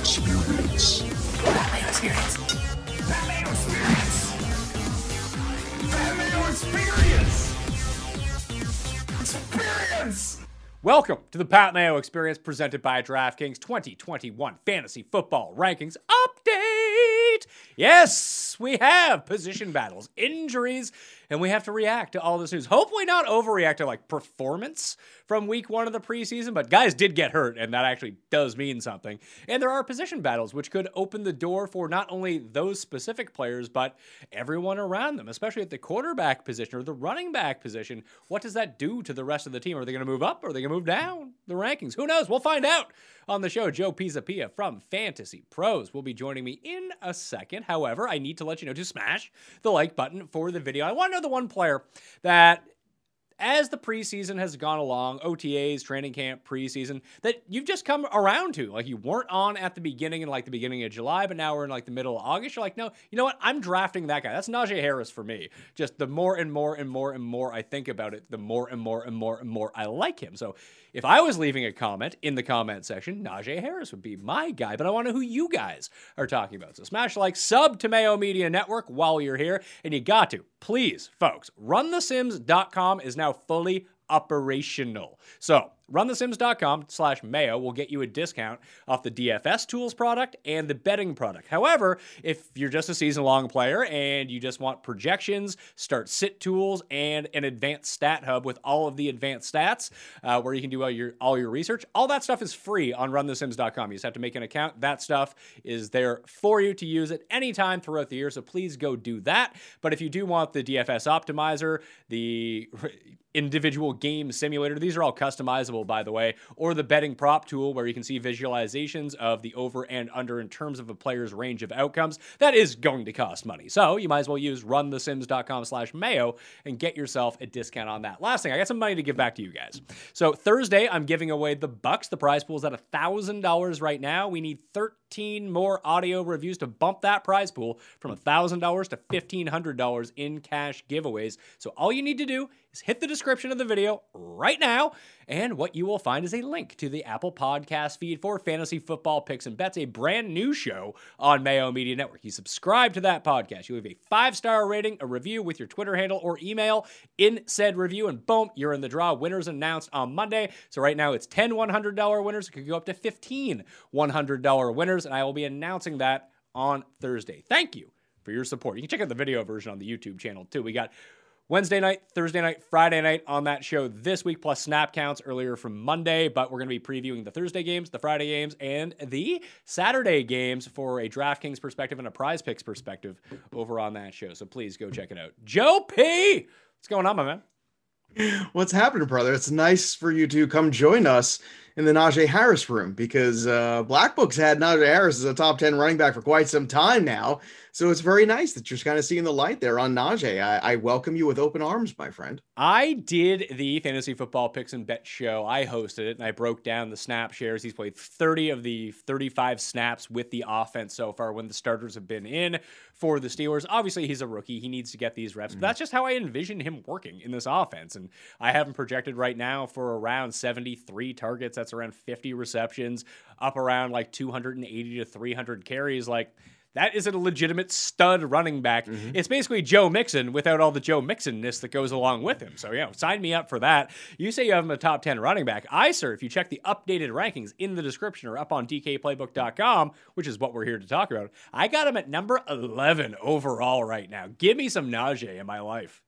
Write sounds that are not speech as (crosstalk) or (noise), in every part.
Experience. Pat Mayo Experience. Pat Mayo Experience. Pat Mayo Experience. Experience. Welcome to the Pat Mayo Experience presented by DraftKings 2021 Fantasy Football Rankings Update. Yes, we have position battles, injuries, and we have to react to all this news. Hopefully, not overreact to like performance from week one of the preseason, but guys did get hurt, and that actually does mean something. And there are position battles, which could open the door for not only those specific players, but everyone around them, especially at the quarterback position or the running back position. What does that do to the rest of the team? Are they going to move up? Or are they going to move down the rankings? Who knows? We'll find out on the show. Joe Pisapia from Fantasy Pros will be joining me in a second. However, I need to let you know to smash the like button for the video. I want to the one player that as the preseason has gone along, OTAs, training camp, preseason, that you've just come around to. Like you weren't on at the beginning in like the beginning of July, but now we're in like the middle of August. You're like, no, you know what? I'm drafting that guy. That's Najee Harris for me. Just the more and more and more and more I think about it, the more and more and more and more I like him. So if I was leaving a comment in the comment section, Najee Harris would be my guy. But I want to know who you guys are talking about. So smash like, sub to Mayo Media Network while you're here. And you got to, please, folks, runthesims.com is now fully operational. So runthesims.com slash mayo will get you a discount off the DFS tools product and the betting product. However, if you're just a season long player and you just want projections, start sit tools, and an advanced stat hub with all of the advanced stats uh, where you can do all your all your research, all that stuff is free on runthesims.com. You just have to make an account. That stuff is there for you to use at any time throughout the year. So please go do that. But if you do want the DFS optimizer, the (laughs) individual game simulator, these are all customizable by the way, or the betting prop tool where you can see visualizations of the over and under in terms of a player's range of outcomes. That is going to cost money. So you might as well use runthesims.com slash mayo and get yourself a discount on that. Last thing, I got some money to give back to you guys. So Thursday, I'm giving away the Bucks. The prize pool is at $1,000 right now. We need 13 more audio reviews to bump that prize pool from $1,000 to $1,500 in cash giveaways. So all you need to do hit the description of the video right now, and what you will find is a link to the Apple Podcast feed for Fantasy Football Picks and Bets, a brand new show on Mayo Media Network. You subscribe to that podcast, you leave a five star rating, a review with your Twitter handle or email in said review, and boom, you're in the draw. Winners announced on Monday. So right now it's 10 $100 winners. It could go up to 15 $100 winners, and I will be announcing that on Thursday. Thank you for your support. You can check out the video version on the YouTube channel too. We got Wednesday night, Thursday night, Friday night on that show this week, plus snap counts earlier from Monday. But we're going to be previewing the Thursday games, the Friday games, and the Saturday games for a DraftKings perspective and a prize picks perspective over on that show. So please go check it out. Joe P, what's going on, my man? What's happening, brother? It's nice for you to come join us in the Najee Harris room because uh, Black Book's had Najee Harris as a top 10 running back for quite some time now. So it's very nice that you're kind of seeing the light there on Najee. I, I welcome you with open arms, my friend. I did the fantasy football picks and bet show. I hosted it and I broke down the snap shares. He's played 30 of the 35 snaps with the offense so far when the starters have been in for the Steelers. Obviously, he's a rookie. He needs to get these reps, but that's just how I envision him working in this offense. And I have him projected right now for around 73 targets. That's around 50 receptions, up around like 280 to 300 carries. Like, that is a legitimate stud running back. Mm-hmm. It's basically Joe Mixon without all the Joe Mixonness that goes along with him. So, yeah, sign me up for that. You say you have him a top 10 running back. I, sir, if you check the updated rankings in the description or up on DKPlaybook.com, which is what we're here to talk about, I got him at number 11 overall right now. Give me some nausea in my life.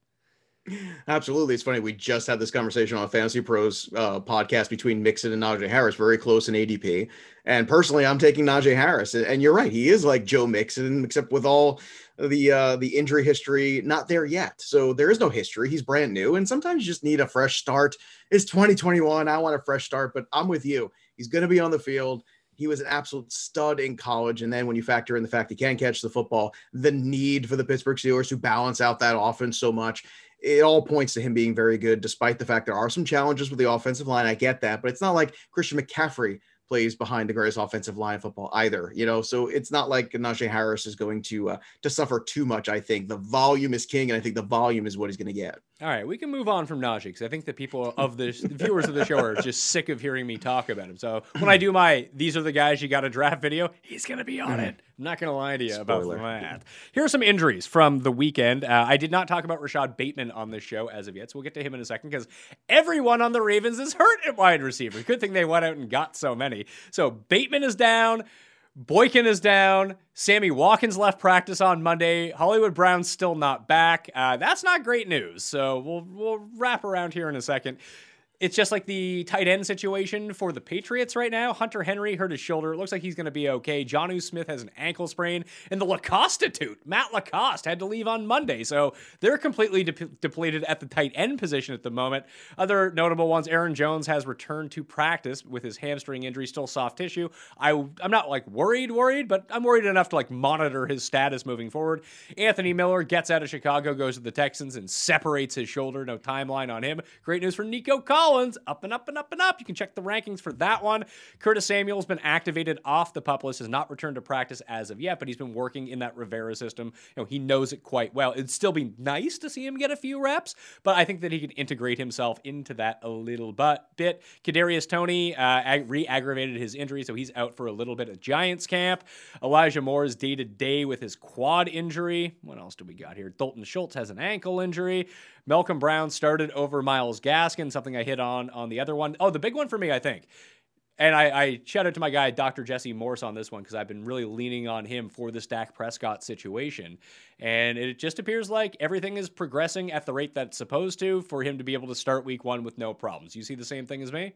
Absolutely. It's funny. We just had this conversation on a Fantasy Pros uh, podcast between Mixon and Najee Harris, very close in ADP. And personally, I'm taking Najee Harris. And you're right. He is like Joe Mixon, except with all the uh, the injury history not there yet. So there is no history. He's brand new. And sometimes you just need a fresh start. It's 2021. I want a fresh start, but I'm with you. He's going to be on the field. He was an absolute stud in college. And then when you factor in the fact he can catch the football, the need for the Pittsburgh Steelers to balance out that offense so much, it all points to him being very good, despite the fact there are some challenges with the offensive line. I get that, but it's not like Christian McCaffrey plays behind the greatest offensive line of football either. You know, so it's not like Najee Harris is going to uh, to suffer too much. I think the volume is king, and I think the volume is what he's going to get. All right, we can move on from Najee because I think the people of the, the viewers of the show are just sick of hearing me talk about him. So when I do my "These are the guys you got to draft" video, he's going to be on it. I'm not going to lie to you Spoiler. about that. Here are some injuries from the weekend. Uh, I did not talk about Rashod Bateman on this show as of yet, so we'll get to him in a second because everyone on the Ravens is hurt at wide receiver. Good thing they went out and got so many. So Bateman is down. Boykin is down. Sammy Watkins left practice on Monday. Hollywood Brown's still not back. Uh, that's not great news. So we'll we'll wrap around here in a second. It's just like the tight end situation for the Patriots right now. Hunter Henry hurt his shoulder. It looks like he's going to be okay. Jonnu Smith has an ankle sprain. And the LaCosse Matt LaCosse, had to leave on Monday. So they're completely de- depleted at the tight end position at the moment. Other notable ones Aaron Jones has returned to practice with his hamstring injury, still soft tissue. I, I'm not like worried, worried, but I'm worried enough to like monitor his status moving forward. Anthony Miller gets out of Chicago, goes to the Texans, and separates his shoulder. No timeline on him. Great news for Nico Collins. Up and up and up and up. You can check the rankings for that one. Curtis Samuel's been activated off the pup list, has not returned to practice as of yet, but he's been working in that Rivera system. You know, he knows it quite well. It'd still be nice to see him get a few reps, but I think that he can integrate himself into that a little bit. Kadarius Toney uh, re-aggravated his injury, so he's out for a little bit at Giants camp. Elijah Moore is day to day with his quad injury. What else do we got here? Dalton Schultz has an ankle injury. Malcolm Brown started over Myles Gaskin, something I hit on on the other one. Oh, the big one for me, I think. And I, I shout out to my guy, Dr. Jesse Morse, on this one because I've been really leaning on him for this Dak Prescott situation. And it just appears like everything is progressing at the rate that's supposed to for him to be able to start week one with no problems. You see the same thing as me?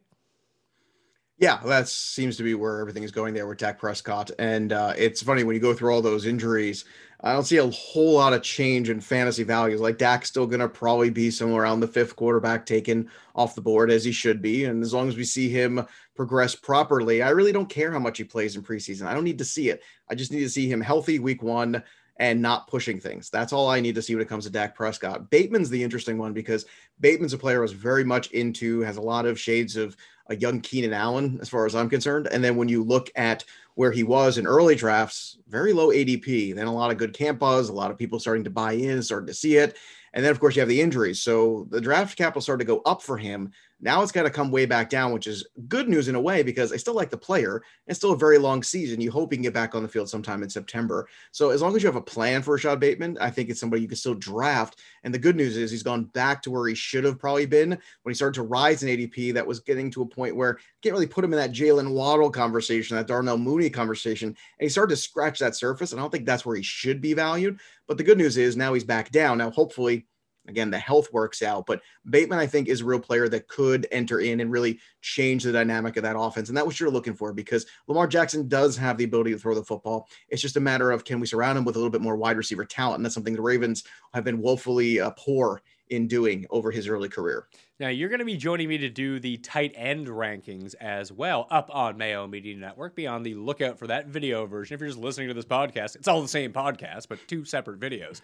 Yeah, that seems to be where everything is going there with Dak Prescott. And uh, it's funny when you go through all those injuries, I don't see a whole lot of change in fantasy values. Like Dak's still going to probably be somewhere around the fifth quarterback taken off the board as he should be. And as long as we see him progress properly, I really don't care how much he plays in preseason. I don't need to see it. I just need to see him healthy week one and not pushing things. That's all I need to see when it comes to Dak Prescott. Bateman's the interesting one because Bateman's a player I was very much into, has a lot of shades of a young Keenan Allen, as far as I'm concerned. And then when you look at where he was in early drafts, very low ADP, then a lot of good camp buzz, a lot of people starting to buy in, starting to see it. And then, of course, you have the injuries. So the draft capital started to go up for him. Now it's got to come way back down, which is good news in a way because I still like the player. It's still a very long season. You hope he can get back on the field sometime in September. So as long as you have a plan for Rashod Bateman, I think it's somebody you can still draft. And the good news is he's gone back to where he should have probably been when he started to rise in ADP. That was getting to a point where you can't really put him in that Jaylen Waddle conversation, that Darnell Mooney conversation. And he started to scratch that surface. And I don't think that's where he should be valued. But the good news is now he's back down. Now, hopefully, Again, the health works out, but Bateman, I think, is a real player that could enter in and really change the dynamic of that offense. And that's what you're looking for because Lamar Jackson does have the ability to throw the football. It's just a matter of can we surround him with a little bit more wide receiver talent? And that's something the Ravens have been woefully uh, poor in doing over his early career. Now, you're going to be joining me to do the tight end rankings as well up on Mayo Media Network. Be on the lookout for that video version. If you're just listening to this podcast, it's all the same podcast, but two separate videos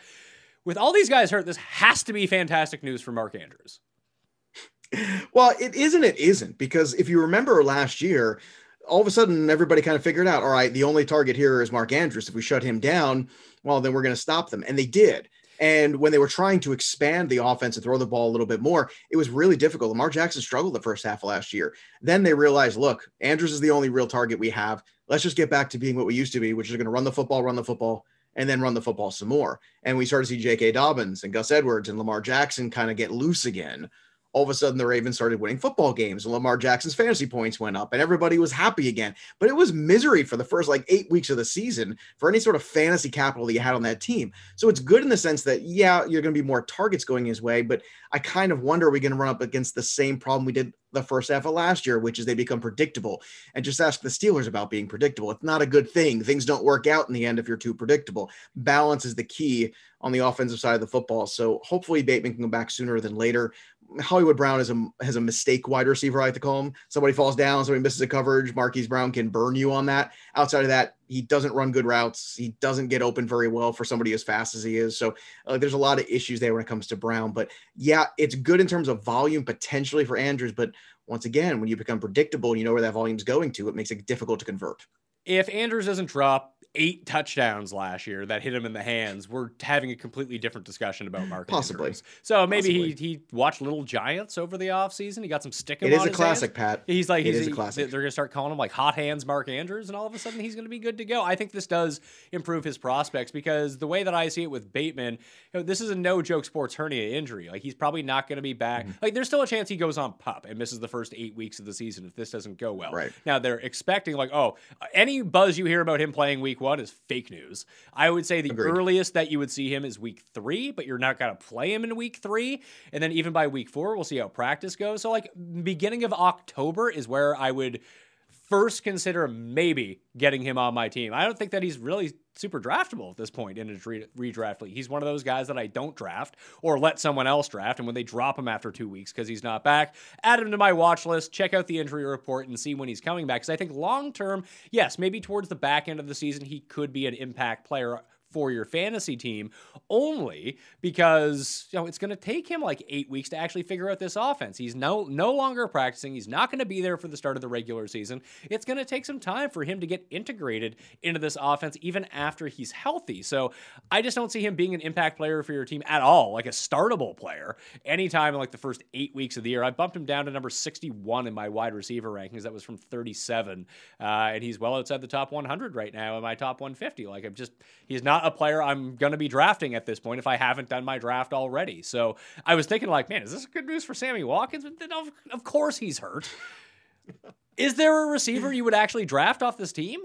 with all these guys hurt, this has to be fantastic news for Mark Andrews. Well, it isn't. It isn't because if you remember last year, all of a sudden everybody kind of figured out, all right, the only target here is Mark Andrews. If we shut him down, well, then we're going to stop them, and they did. And when they were trying to expand the offense and throw the ball a little bit more, it was really difficult. Lamar Jackson struggled the first half of last year. Then they realized, look, Andrews is the only real target we have. Let's just get back to being what we used to be, which is going to run the football, run the football, and then run the football some more. And we started to see J.K. Dobbins and Gus Edwards and Lamar Jackson kind of get loose again all of a sudden the Ravens started winning football games and Lamar Jackson's fantasy points went up and everybody was happy again. But it was misery for the first like eight weeks of the season for any sort of fantasy capital that you had on that team. So it's good in the sense that, yeah, you're going to be more targets going his way, but I kind of wonder are we going to run up against the same problem we did the first half of last year, which is they become predictable. And just ask the Steelers about being predictable. It's not a good thing. Things don't work out in the end if you're too predictable. Balance is the key on the offensive side of the football. So hopefully Bateman can come back sooner than later Hollywood Brown is a has a mistake wide receiver, I like to call him. Somebody falls down, somebody misses a coverage. Marquise Brown can burn you on that. Outside of that, he doesn't run good routes. He doesn't get open very well for somebody as fast as he is. So uh, there's a lot of issues there when it comes to Brown. But yeah, it's good in terms of volume potentially for Andrews. But once again, when you become predictable, and you know where that volume's going to. It makes it difficult to convert. If Andrews doesn't drop eight touchdowns last year that hit him in the hands, we're having a completely different discussion about Mark Possibly. Andrews. So maybe Possibly. he he watched Little Giants over the offseason. He got some sticking. It is on a his classic, hands. Pat. He's like It he's, is a classic. They're gonna start calling him like Hot Hands Mark Andrews, and all of a sudden he's gonna be good to go. I think this does improve his prospects because the way that I see it with Bateman, you know, this is a no joke sports hernia injury. Like he's probably not gonna be back. Mm-hmm. Like there's still a chance he goes on pup and misses the first eight weeks of the season if this doesn't go well. Right. Now they're expecting like, oh, any buzz you hear about him playing week one is fake news. I would say the Agreed. earliest that you would see him is week three, but you're not gonna play him in week three. And then even by week four, we'll see how practice goes. So like beginning of October is where I would first consider maybe getting him on my team. I don't think that he's really super draftable at this point in his re- redraft league. He's one of those guys that I don't draft or let someone else draft. And when they drop him after two weeks because he's not back, add him to my watch list, check out the injury report, and see when he's coming back. Because I think long term, yes, maybe towards the back end of the season, he could be an impact player for your fantasy team only because you know it's going to take him like 8 weeks to actually figure out this offense. He's no no longer practicing. He's not going to be there for the start of the regular season. It's going to take some time for him to get integrated into this offense even after he's healthy. So, I just don't see him being an impact player for your team at all, like a startable player anytime in like the first 8 weeks of the year. I bumped him down to number 61 in my wide receiver rankings. That was from 37. Uh, and he's well outside the top 100 right now in my top 150. Like I'm just he's not a player I'm going to be drafting at this point if I haven't done my draft already. So I was thinking, like, man, is this good news for Sammy Watkins? But then, of, of course, he's hurt. (laughs) is there a receiver you would actually draft off this team?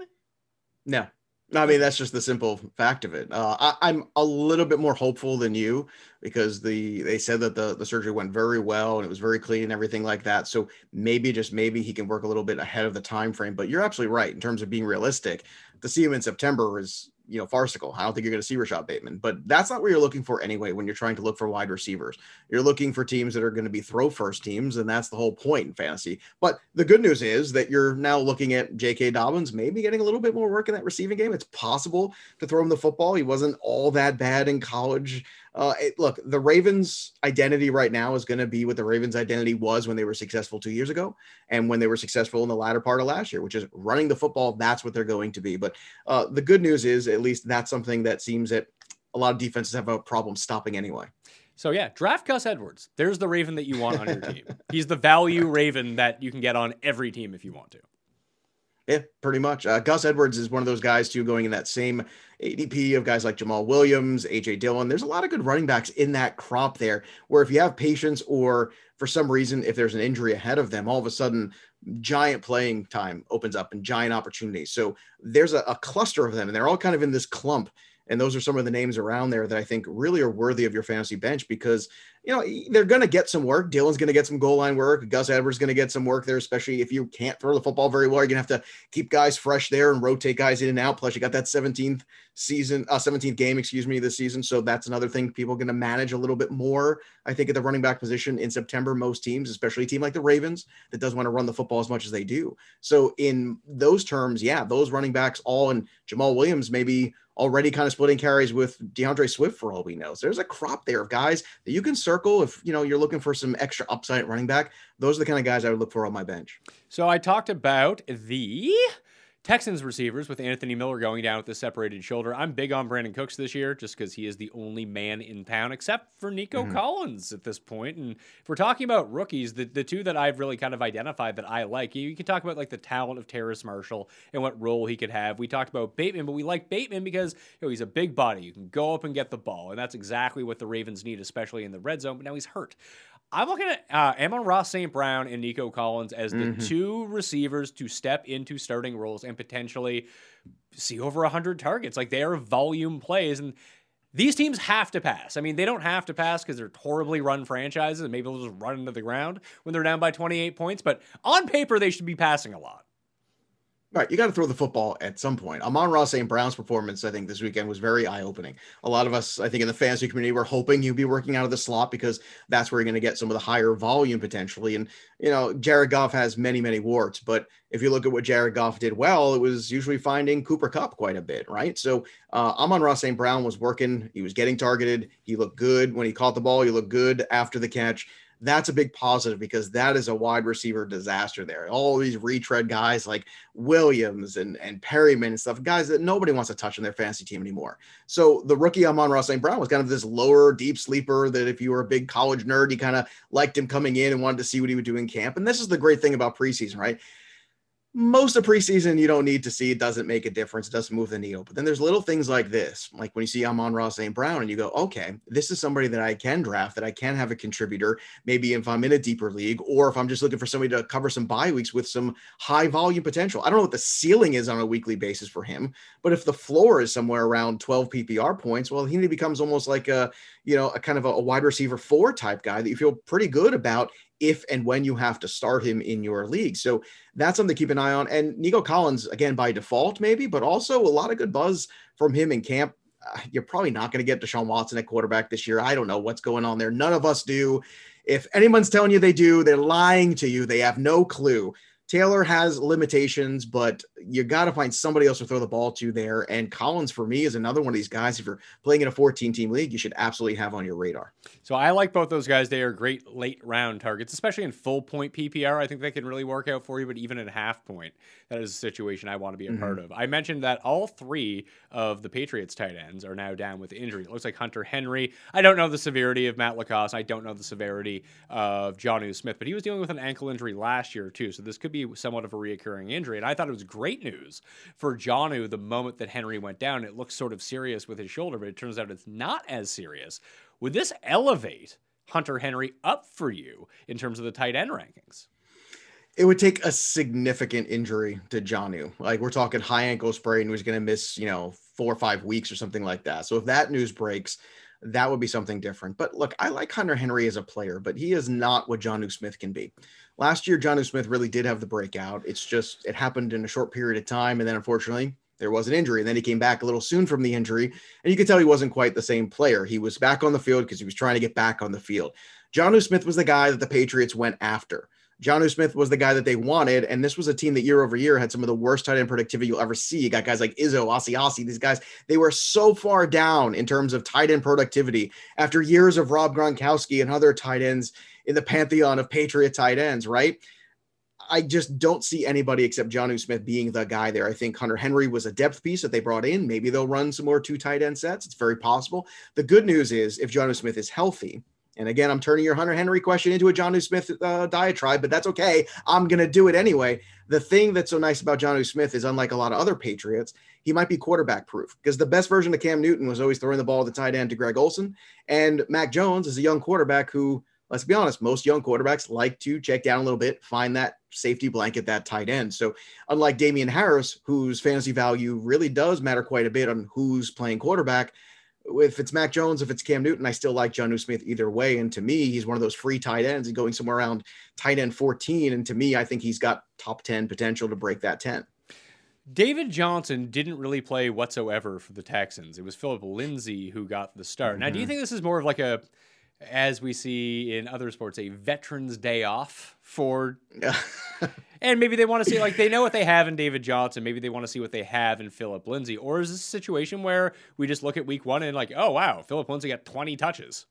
No. I mean, that's just the simple fact of it. Uh, I, I'm a little bit more hopeful than you because the they said that the, the surgery went very well and it was very clean and everything like that. So maybe just maybe he can work a little bit ahead of the time frame. But you're absolutely right in terms of being realistic. To see him in September is you know farcical. I don't think you're going to see Rashod Bateman, but that's not what you're looking for anyway. When you're trying to look for wide receivers, you're looking for teams that are going to be throw first teams, and that's the whole point in fantasy. But the good news is that you're now looking at J.K. Dobbins maybe getting a little bit more work in that receiving game. It's possible to throw him the football. He wasn't all that bad in college. Uh, it, look, the Ravens' identity right now is going to be what the Ravens' identity was when they were successful two years ago, and when they were successful in the latter part of last year, which is running the football. That's what they're going to be. But uh, the good news is, at least that's something that seems that a lot of defenses have a problem stopping anyway. So yeah, draft Gus Edwards. There's the Raven that you want on your team. He's the value Raven that you can get on every team if you want to. Yeah, pretty much. Uh, Gus Edwards is one of those guys too, going in that same ADP of guys like Jamaal Williams, AJ Dillon. There's a lot of good running backs in that crop there. Where if you have patience, or for some reason, if there's an injury ahead of them, all of a sudden, giant playing time opens up and giant opportunities. So there's a, a cluster of them, and they're all kind of in this clump. And those are some of the names around there that I think really are worthy of your fantasy bench because you know they're going to get some work. Dillon's going to get some goal line work. Gus Edwards going to get some work there, especially if you can't throw the football very well. You're going to have to keep guys fresh there and rotate guys in and out. Plus, you got that 17th season, uh, 17th game, excuse me, this season. So that's another thing people are going to manage a little bit more. I think at the running back position in September, most teams, especially a team like the Ravens, that does want to run the football as much as they do. So in those terms, yeah, those running backs all and Jamaal Williams maybe already kind of splitting carries with D'Andre Swift for all we know. So there's a crop there of guys that you can circle if you know you're looking for some extra upside running back. Those are the kind of guys I would look for on my bench. So I talked about the Texans receivers with Anthony Miller going down with a separated shoulder. I'm big on Brandin Cooks this year just because he is the only man in town, except for Nico Mhm. Collins at this point. And if we're talking about rookies, the, the two that I've really kind of identified that I like, you, you can talk about like the talent of Terrace Marshall and what role he could have. We talked about Bateman, but we like Bateman because you know, he's a big body. You can go up and get the ball, and that's exactly what the Ravens need, especially in the red zone. But now he's hurt. I'm looking at uh, Amon-Ra St. Brown and Nico Collins as the Mhm. two receivers to step into starting roles and potentially see over 100 targets. Like they are volume plays. And these teams have to pass. I mean, they don't have to pass because they're horribly run franchises and maybe they'll just run into the ground when they're down by 28 points. But on paper, they should be passing a lot. Right, you got to throw the football at some point. Amon-Ra St. Brown's performance, I think, this weekend was very eye-opening. A lot of us, I think, in the fantasy community, were hoping he'd be working out of the slot because that's where you're going to get some of the higher volume potentially. And you know, Jared Goff has many, many warts, but if you look at what Jared Goff did well, it was usually finding Cooper Kupp quite a bit, right? So uh, Amon-Ra St. Brown was working. He was getting targeted. He looked good when he caught the ball. He looked good after the catch that's a big positive because that is a wide receiver disaster there. All these retread guys like Williams and, and Perriman and stuff, guys that nobody wants to touch on their fantasy team anymore. So the rookie Amon-Ra St. Brown was kind of this lower deep sleeper that if you were a big college nerd, you kind of liked him coming in and wanted to see what he would do in camp. And this is the great thing about preseason, right? Most of preseason you don't need to see it doesn't make a difference it doesn't move the needle but then there's little things like this like when you see Amon-Ra St. Brown and you go okay this is somebody that I can draft that I can have a contributor maybe if I'm in a deeper league or if I'm just looking for somebody to cover some bye weeks with some high volume potential I don't know what the ceiling is on a weekly basis for him but if the floor is somewhere around 12 PPR points well he becomes almost like a you know a kind of a, a wide receiver four type guy that you feel pretty good about if and when you have to start him in your league. So that's something to keep an eye on. And Nico Collins, again, by default, maybe, but also a lot of good buzz from him in camp. Uh, you're probably not going to get Deshaun Watson at quarterback this year. I don't know what's going on there. None of us do. If anyone's telling you they do, they're lying to you. They have no clue. Taylor has limitations, but you got to find somebody else to throw the ball to there. And Collins, for me, is another one of these guys. If you're playing in a 14 team league, you should absolutely have on your radar. So I like both those guys. They are great late round targets, especially in full point PPR. I think they can really work out for you, but even at half point, that is a situation I want to be a mm-hmm. part of. I mentioned that all three of the Patriots tight ends are now down with injury. It looks like Hunter Henry. I don't know the severity of Matt LaCosse. I don't know the severity of Jonnu Smith, but he was dealing with an ankle injury last year, too. So this could be somewhat of a reoccurring injury. And I thought it was great news for Jonnu the moment that Henry went down. It looks sort of serious with his shoulder, but it turns out it's not as serious. Would this elevate Hunter Henry up for you in terms of the tight end rankings? It would take a significant injury to Jonnu. Like we're talking high ankle sprain, he's going to miss, you know, four or five weeks or something like that. So if that news breaks, that would be something different. But look, I like Hunter Henry as a player, but he is not what Jonnu Smith can be. Last year, Jonnu Smith really did have the breakout. It's just it happened in a short period of time, and then unfortunately there was an injury. And then he came back a little soon from the injury, and you could tell he wasn't quite the same player. He was back on the field because he was trying to get back on the field. Jonnu Smith was the guy that the Patriots went after. Jonnu Smith was the guy that they wanted, and this was a team that year over year had some of the worst tight end productivity you'll ever see. You got guys like Izzo, Asiasi, these guys, they were so far down in terms of tight end productivity after years of Rob Gronkowski and other tight ends in the pantheon of Patriot tight ends, right? I just don't see anybody except Jonnu Smith being the guy there. I think Hunter Henry was a depth piece that they brought in. Maybe they'll run some more two tight end sets. It's very possible. The good news is if Jonnu Smith is healthy, and again, I'm turning your Hunter Henry question into a Jonnu Smith uh, diatribe, but that's okay. I'm going to do it anyway. The thing that's so nice about Jonnu Smith is, unlike a lot of other Patriots, he might be quarterback proof because the best version of Cam Newton was always throwing the ball to the tight end to Greg Olsen. And Mac Jones is a young quarterback who let's be honest, most young quarterbacks like to check down a little bit, find that safety blanket, that tight end. So, unlike Damien Harris, whose fantasy value really does matter quite a bit on who's playing quarterback, if it's Mac Jones, if it's Cam Newton, I still like Jonnu Smith either way. And to me, he's one of those free tight ends and going somewhere around tight end 14. And to me, I think he's got top 10 potential to break that 10. David Johnson didn't really play whatsoever for the Texans. It was Philip Lindsay who got the start. Mm-hmm. Now, do you mm-hmm. think this is more of like a as we see in other sports, a Veterans Day off for. (laughs) and maybe they want to see, like, they know what they have in David Johnson. Maybe they want to see what they have in Philip Lindsay. Or is this a situation where we just look at week one and, like, oh, wow, Philip Lindsay got 20 touches?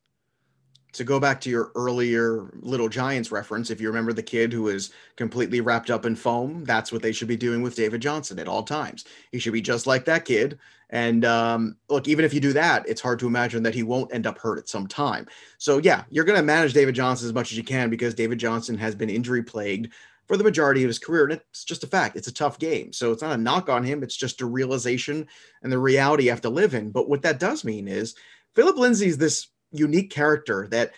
To go back to your earlier Little Giants reference, if you remember the kid who is completely wrapped up in foam, that's what they should be doing with David Johnson at all times. He should be just like that kid. And um, look, even if you do that, it's hard to imagine that he won't end up hurt at some time. So, yeah, you're going to manage David Johnson as much as you can because David Johnson has been injury plagued for the majority of his career. And it's just a fact. It's a tough game. So it's not a knock on him. It's just a realization and the reality you have to live in. But what that does mean is Philip Lindsay's this unique character that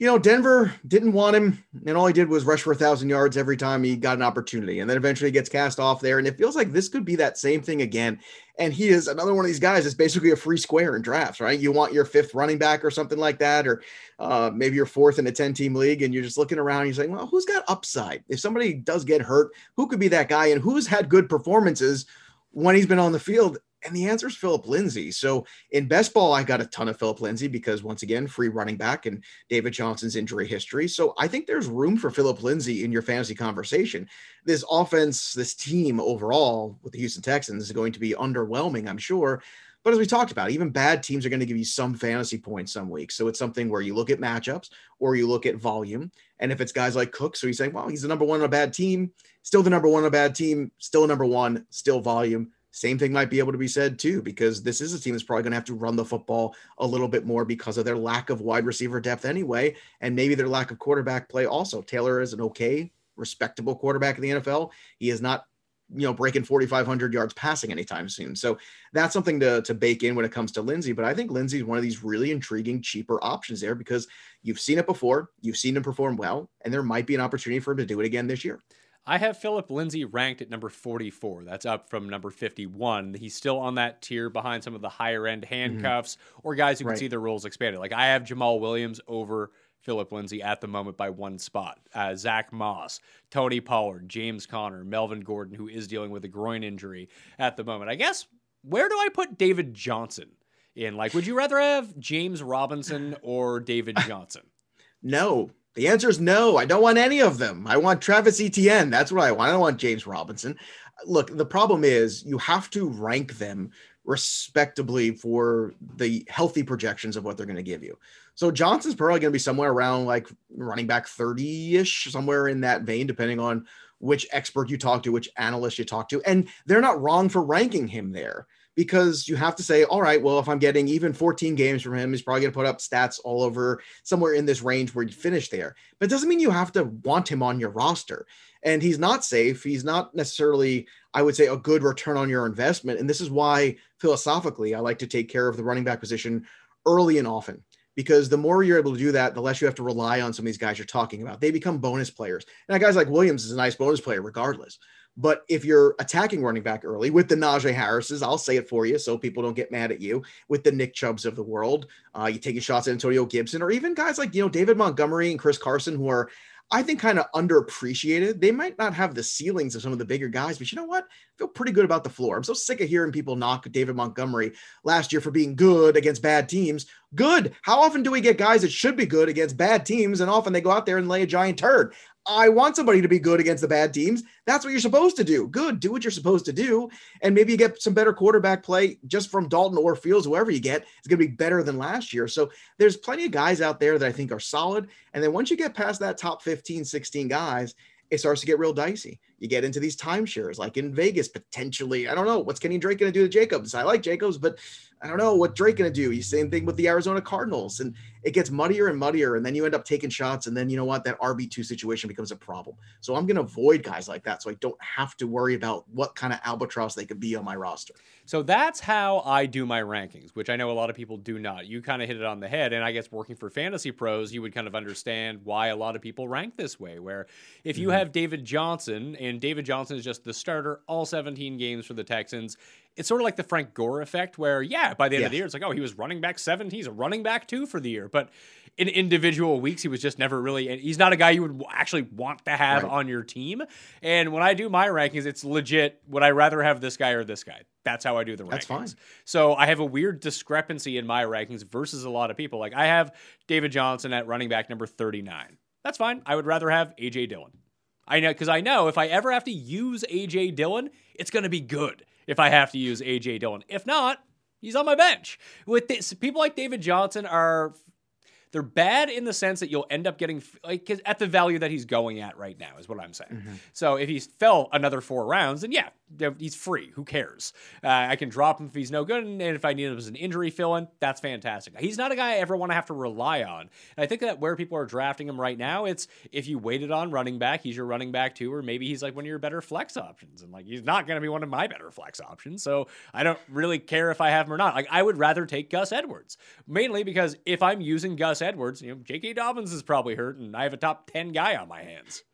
you know, Denver didn't want him, and all he did was rush for a thousand yards every time he got an opportunity, and then eventually gets cast off there. And it feels like this could be that same thing again. And he is another one of these guys that's basically a free square in drafts, right? You want your fifth running back or something like that, or uh, maybe you're fourth in a 10 team league, and you're just looking around, you're saying, well, who's got upside? If somebody does get hurt, who could be that guy, and who's had good performances when he's been on the field? And the answer is Philip Lindsay. So in best ball, I got a ton of Philip Lindsay because once again, free running back and David Johnson's injury history. So I think there's room for Philip Lindsay in your fantasy conversation. This offense, this team overall with the Houston Texans is going to be underwhelming, I'm sure. But as we talked about, even bad teams are going to give you some fantasy points some weeks. So it's something where you look at matchups or you look at volume. And if it's guys like Cook, so you say, well, he's the number one on a bad team, still the number one on a bad team, still number one, still volume same thing might be able to be said too, because this is a team that's probably going to have to run the football a little bit more because of their lack of wide receiver depth anyway, and maybe their lack of quarterback play also. Taylor is an okay, respectable quarterback in the NFL. He is not, you know, breaking 4,500 yards passing anytime soon. So that's something to, to bake in when it comes to Lindsay. But I think Lindsay is one of these really intriguing, cheaper options there because you've seen it before, you've seen him perform well, and there might be an opportunity for him to do it again this year. I have Philip Lindsay ranked at number 44. That's up from number 51. He's still on that tier behind some of the higher end mm-hmm. handcuffs mm-hmm. or guys who can right. see their roles expanded. Like I have Jamaal Williams over Philip Lindsay at the moment by one spot. Uh, Zach Moss, Tony Pollard, James Conner, Melvin Gordon, who is dealing with a groin injury at the moment. I guess where do I put David Johnson in? Like, would you rather have James Robinson or David (laughs) Johnson? no, the answer is no. I don't want any of them. I want Travis Etienne. That's what I want. I don't want James Robinson. Look, the problem is you have to rank them respectably for the healthy projections of what they're going to give you. So Johnson's probably going to be somewhere around like running back 30 ish, somewhere in that vein, depending on which expert you talk to, which analyst you talk to. And they're not wrong for ranking him there because you have to say, all right, well, if I'm getting even 14 games from him, he's probably going to put up stats all over somewhere in this range where you finish there. But it doesn't mean you have to want him on your roster. And he's not safe. He's not necessarily, I would say, a good return on your investment. And this is why philosophically, I like to take care of the running back position early and often because the more you're able to do that, the less you have to rely on some of these guys you're talking about. They become bonus players. And guys like Williams is a nice bonus player regardless. But if you're attacking running back early with the Najee Harrises, I'll say it for you so people don't get mad at you, with the Nick Chubbs of the world, uh, you taking shots at Antonio Gibson, or even guys like, you know, David Montgomery and Chris Carson, who are I think kind of underappreciated. They might not have the ceilings of some of the bigger guys, but you know what? I feel pretty good about the floor. I'm so sick of hearing people knock David Montgomery last year for being good against bad teams. Good. How often do we get guys that should be good against bad teams and often they go out there and lay a giant turd? I want somebody to be good against the bad teams. That's what you're supposed to do. Good. Do what you're supposed to do. And maybe you get some better quarterback play just from Dalton or Fields, whoever you get, is going to be better than last year. So there's plenty of guys out there that I think are solid. And then once you get past that top 15, 16 guys, it starts to get real dicey. You get into these timeshares, like in Vegas, potentially. I don't know. What's Kenyan Drake going to do to Jacobs? I like Jacobs, but I don't know what Drake going to do. He's same thing with the Arizona Cardinals. And it gets muddier and muddier. And then you end up taking shots. And then you know what? That RB2 situation becomes a problem. So I'm going to avoid guys like that. So I don't have to worry about what kind of albatross they could be on my roster. So that's how I do my rankings, which I know a lot of people do not. You kind of hit it on the head. And I guess working for fantasy pros, you would kind of understand why a lot of people rank this way. Where if you mm-hmm. have David Johnson, and David Johnson is just the starter all 17 games for the Texans, it's sort of like the Frank Gore effect, where yeah, by the end yes. of the year, it's like, oh, he was running back seven, he's a running back two for the year. But in individual weeks, he was just never really. He's not a guy you would actually want to have right. on your team. And when I do my rankings, it's legit. Would I rather have this guy or this guy? That's how I do the rankings. That's fine. So I have a weird discrepancy in my rankings versus a lot of people. Like I have David Johnson at running back number 39. That's fine. I would rather have AJ Dillon. I know because I know if I ever have to use AJ Dillon, it's going to be good if I have to use AJ Dillon. If not, he's on my bench. With this, people like David Johnson are they're bad in the sense that you'll end up getting like at the value that he's going at right now is what I'm saying. Mm-hmm. So if he fell another four rounds, then yeah, he's free. Who cares? Uh, I can drop him if he's no good, and if I need him as an injury fill in, that's fantastic. He's not a guy I ever want to have to rely on. And I think that where people are drafting him right now, it's if you waited on running back, he's your running back too, or maybe he's like one of your better flex options, and like he's not going to be one of my better flex options. So I don't really care if I have him or not. Like I would rather take Gus Edwards mainly because if I'm using Gus Gus Edwards, you know, J.K. Dobbins is probably hurt, and I have a top 10 guy on my hands.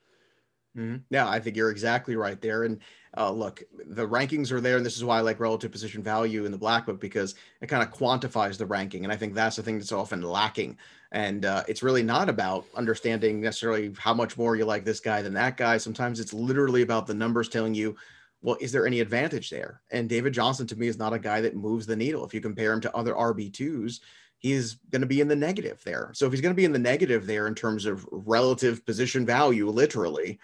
Mm-hmm. Yeah, I think you're exactly right there. And uh, look, the rankings are there, and this is why I like relative position value in the black book because it kind of quantifies the ranking, and I think that's the thing that's often lacking. And uh, it's really not about understanding necessarily how much more you like this guy than that guy. Sometimes it's literally about the numbers telling you, well, is there any advantage there? And David Johnson to me is not a guy that moves the needle. If you compare him to other RB twos, he's going to be in the negative there. So if he's going to be in the negative there in terms of relative position value, literally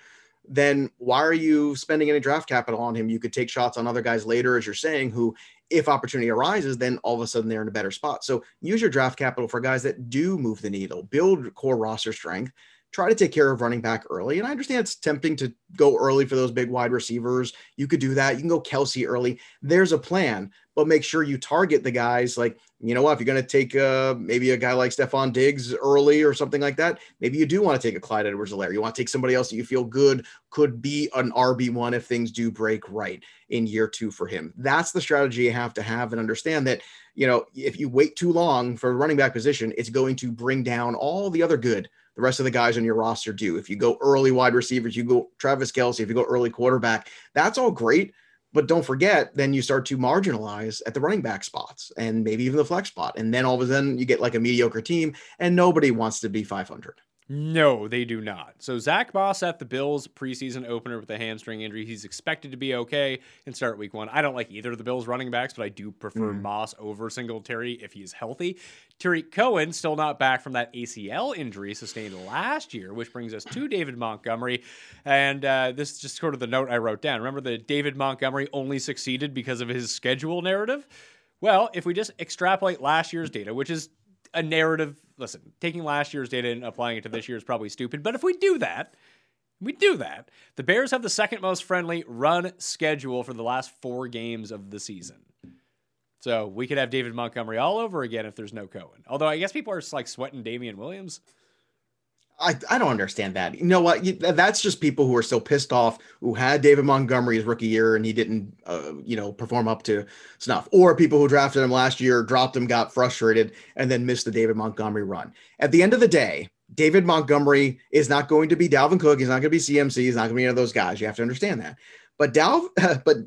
then why are you spending any draft capital on him? You could take shots on other guys later, as you're saying, who, if opportunity arises, then all of a sudden they're in a better spot. So use your draft capital for guys that do move the needle, build core roster strength, try to take care of running back early. And I understand it's tempting to go early for those big wide receivers. You could do that. You can go Kelce early. There's a plan, but make sure you target the guys like, you know what, if you're going to take uh, maybe a guy like Stefon Diggs early or something like that, maybe you do want to take a Clyde Edwards Helaire. You want to take somebody else that you feel good could be an RB1 if things do break right in year two for him. That's the strategy you have to have and understand that, you know, if you wait too long for a running back position, it's going to bring down all the other good the rest of the guys on your roster do. If you go early wide receivers, you go Travis Kelce, if you go early quarterback, that's all great. But don't forget, then you start to marginalize at the running back spots and maybe even the flex spot. And then all of a sudden you get like a mediocre team and nobody wants to be 500. No, they do not. So Zach Moss at the Bills preseason opener with a hamstring injury. He's expected to be okay and start week one. I don't like either of the Bills running backs, but I do prefer mm. Moss over Singletary if he's healthy. Tarik Cohen still not back from that ACL injury sustained last year, which brings us to David Montgomery. And uh, this is just sort of the note I wrote down. Remember that David Montgomery only succeeded because of his schedule narrative? Well, if we just extrapolate last year's data, which is a narrative. Listen, taking last year's data and applying it to this year is probably stupid, but if we do that, we do that. The Bears have the second most friendly run schedule for the last four games of the season. So we could have David Montgomery all over again if there's no Cohen. Although I guess people are like sweating Damien Williams. I, I don't understand that. You know what? You, that's just people who are so pissed off who had David Montgomery's rookie year and he didn't, uh, you know, perform up to snuff, or people who drafted him last year, dropped him, got frustrated, and then missed the David Montgomery run. At the end of the day, David Montgomery is not going to be Dalvin Cook. He's not going to be CMC. He's not going to be any of those guys. You have to understand that. But Dalv, (laughs) but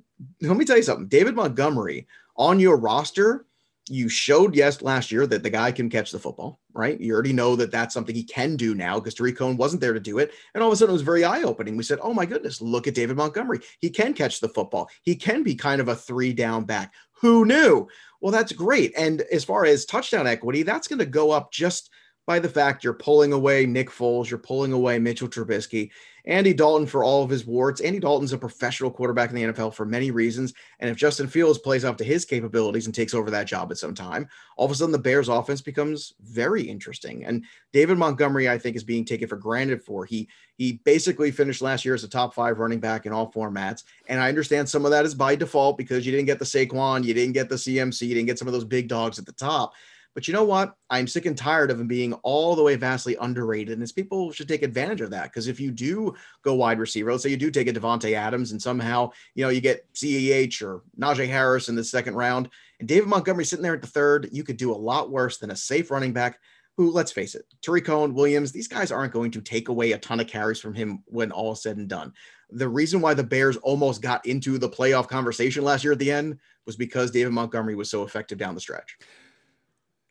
let me tell you something. David Montgomery on your roster you showed yes last year that the guy can catch the football, right? You already know that that's something he can do now because Tarik Cohen wasn't there to do it. And all of a sudden it was very eye opening. We said, oh my goodness, look at David Montgomery. He can catch the football. He can be kind of a three down back. Who knew? Well, that's great. And as far as touchdown equity, that's going to go up just – by the fact you're pulling away Nick Foles, you're pulling away Mitchell Trubisky, Andy Dalton for all of his warts. Andy Dalton's a professional quarterback in the NFL for many reasons. And if Justin Fields plays up to his capabilities and takes over that job at some time, all of a sudden the Bears offense becomes very interesting. And David Montgomery, I think, is being taken for granted for. He he basically finished last year as a top five running back in all formats. And I understand some of that is by default because you didn't get the Saquon, you didn't get the CMC, you didn't get some of those big dogs at the top. But you know what? I'm sick and tired of him being all the way vastly underrated. And his people should take advantage of that. Because if you do go wide receiver, let's say you do take a Davante Adams and somehow, you know, you get CEH or Najee Harris in the second round and David Montgomery sitting there at the third, you could do a lot worse than a safe running back who, let's face it, Tarik Cohen, Williams, these guys aren't going to take away a ton of carries from him when all is said and done. The reason why the Bears almost got into the playoff conversation last year at the end was because David Montgomery was so effective down the stretch.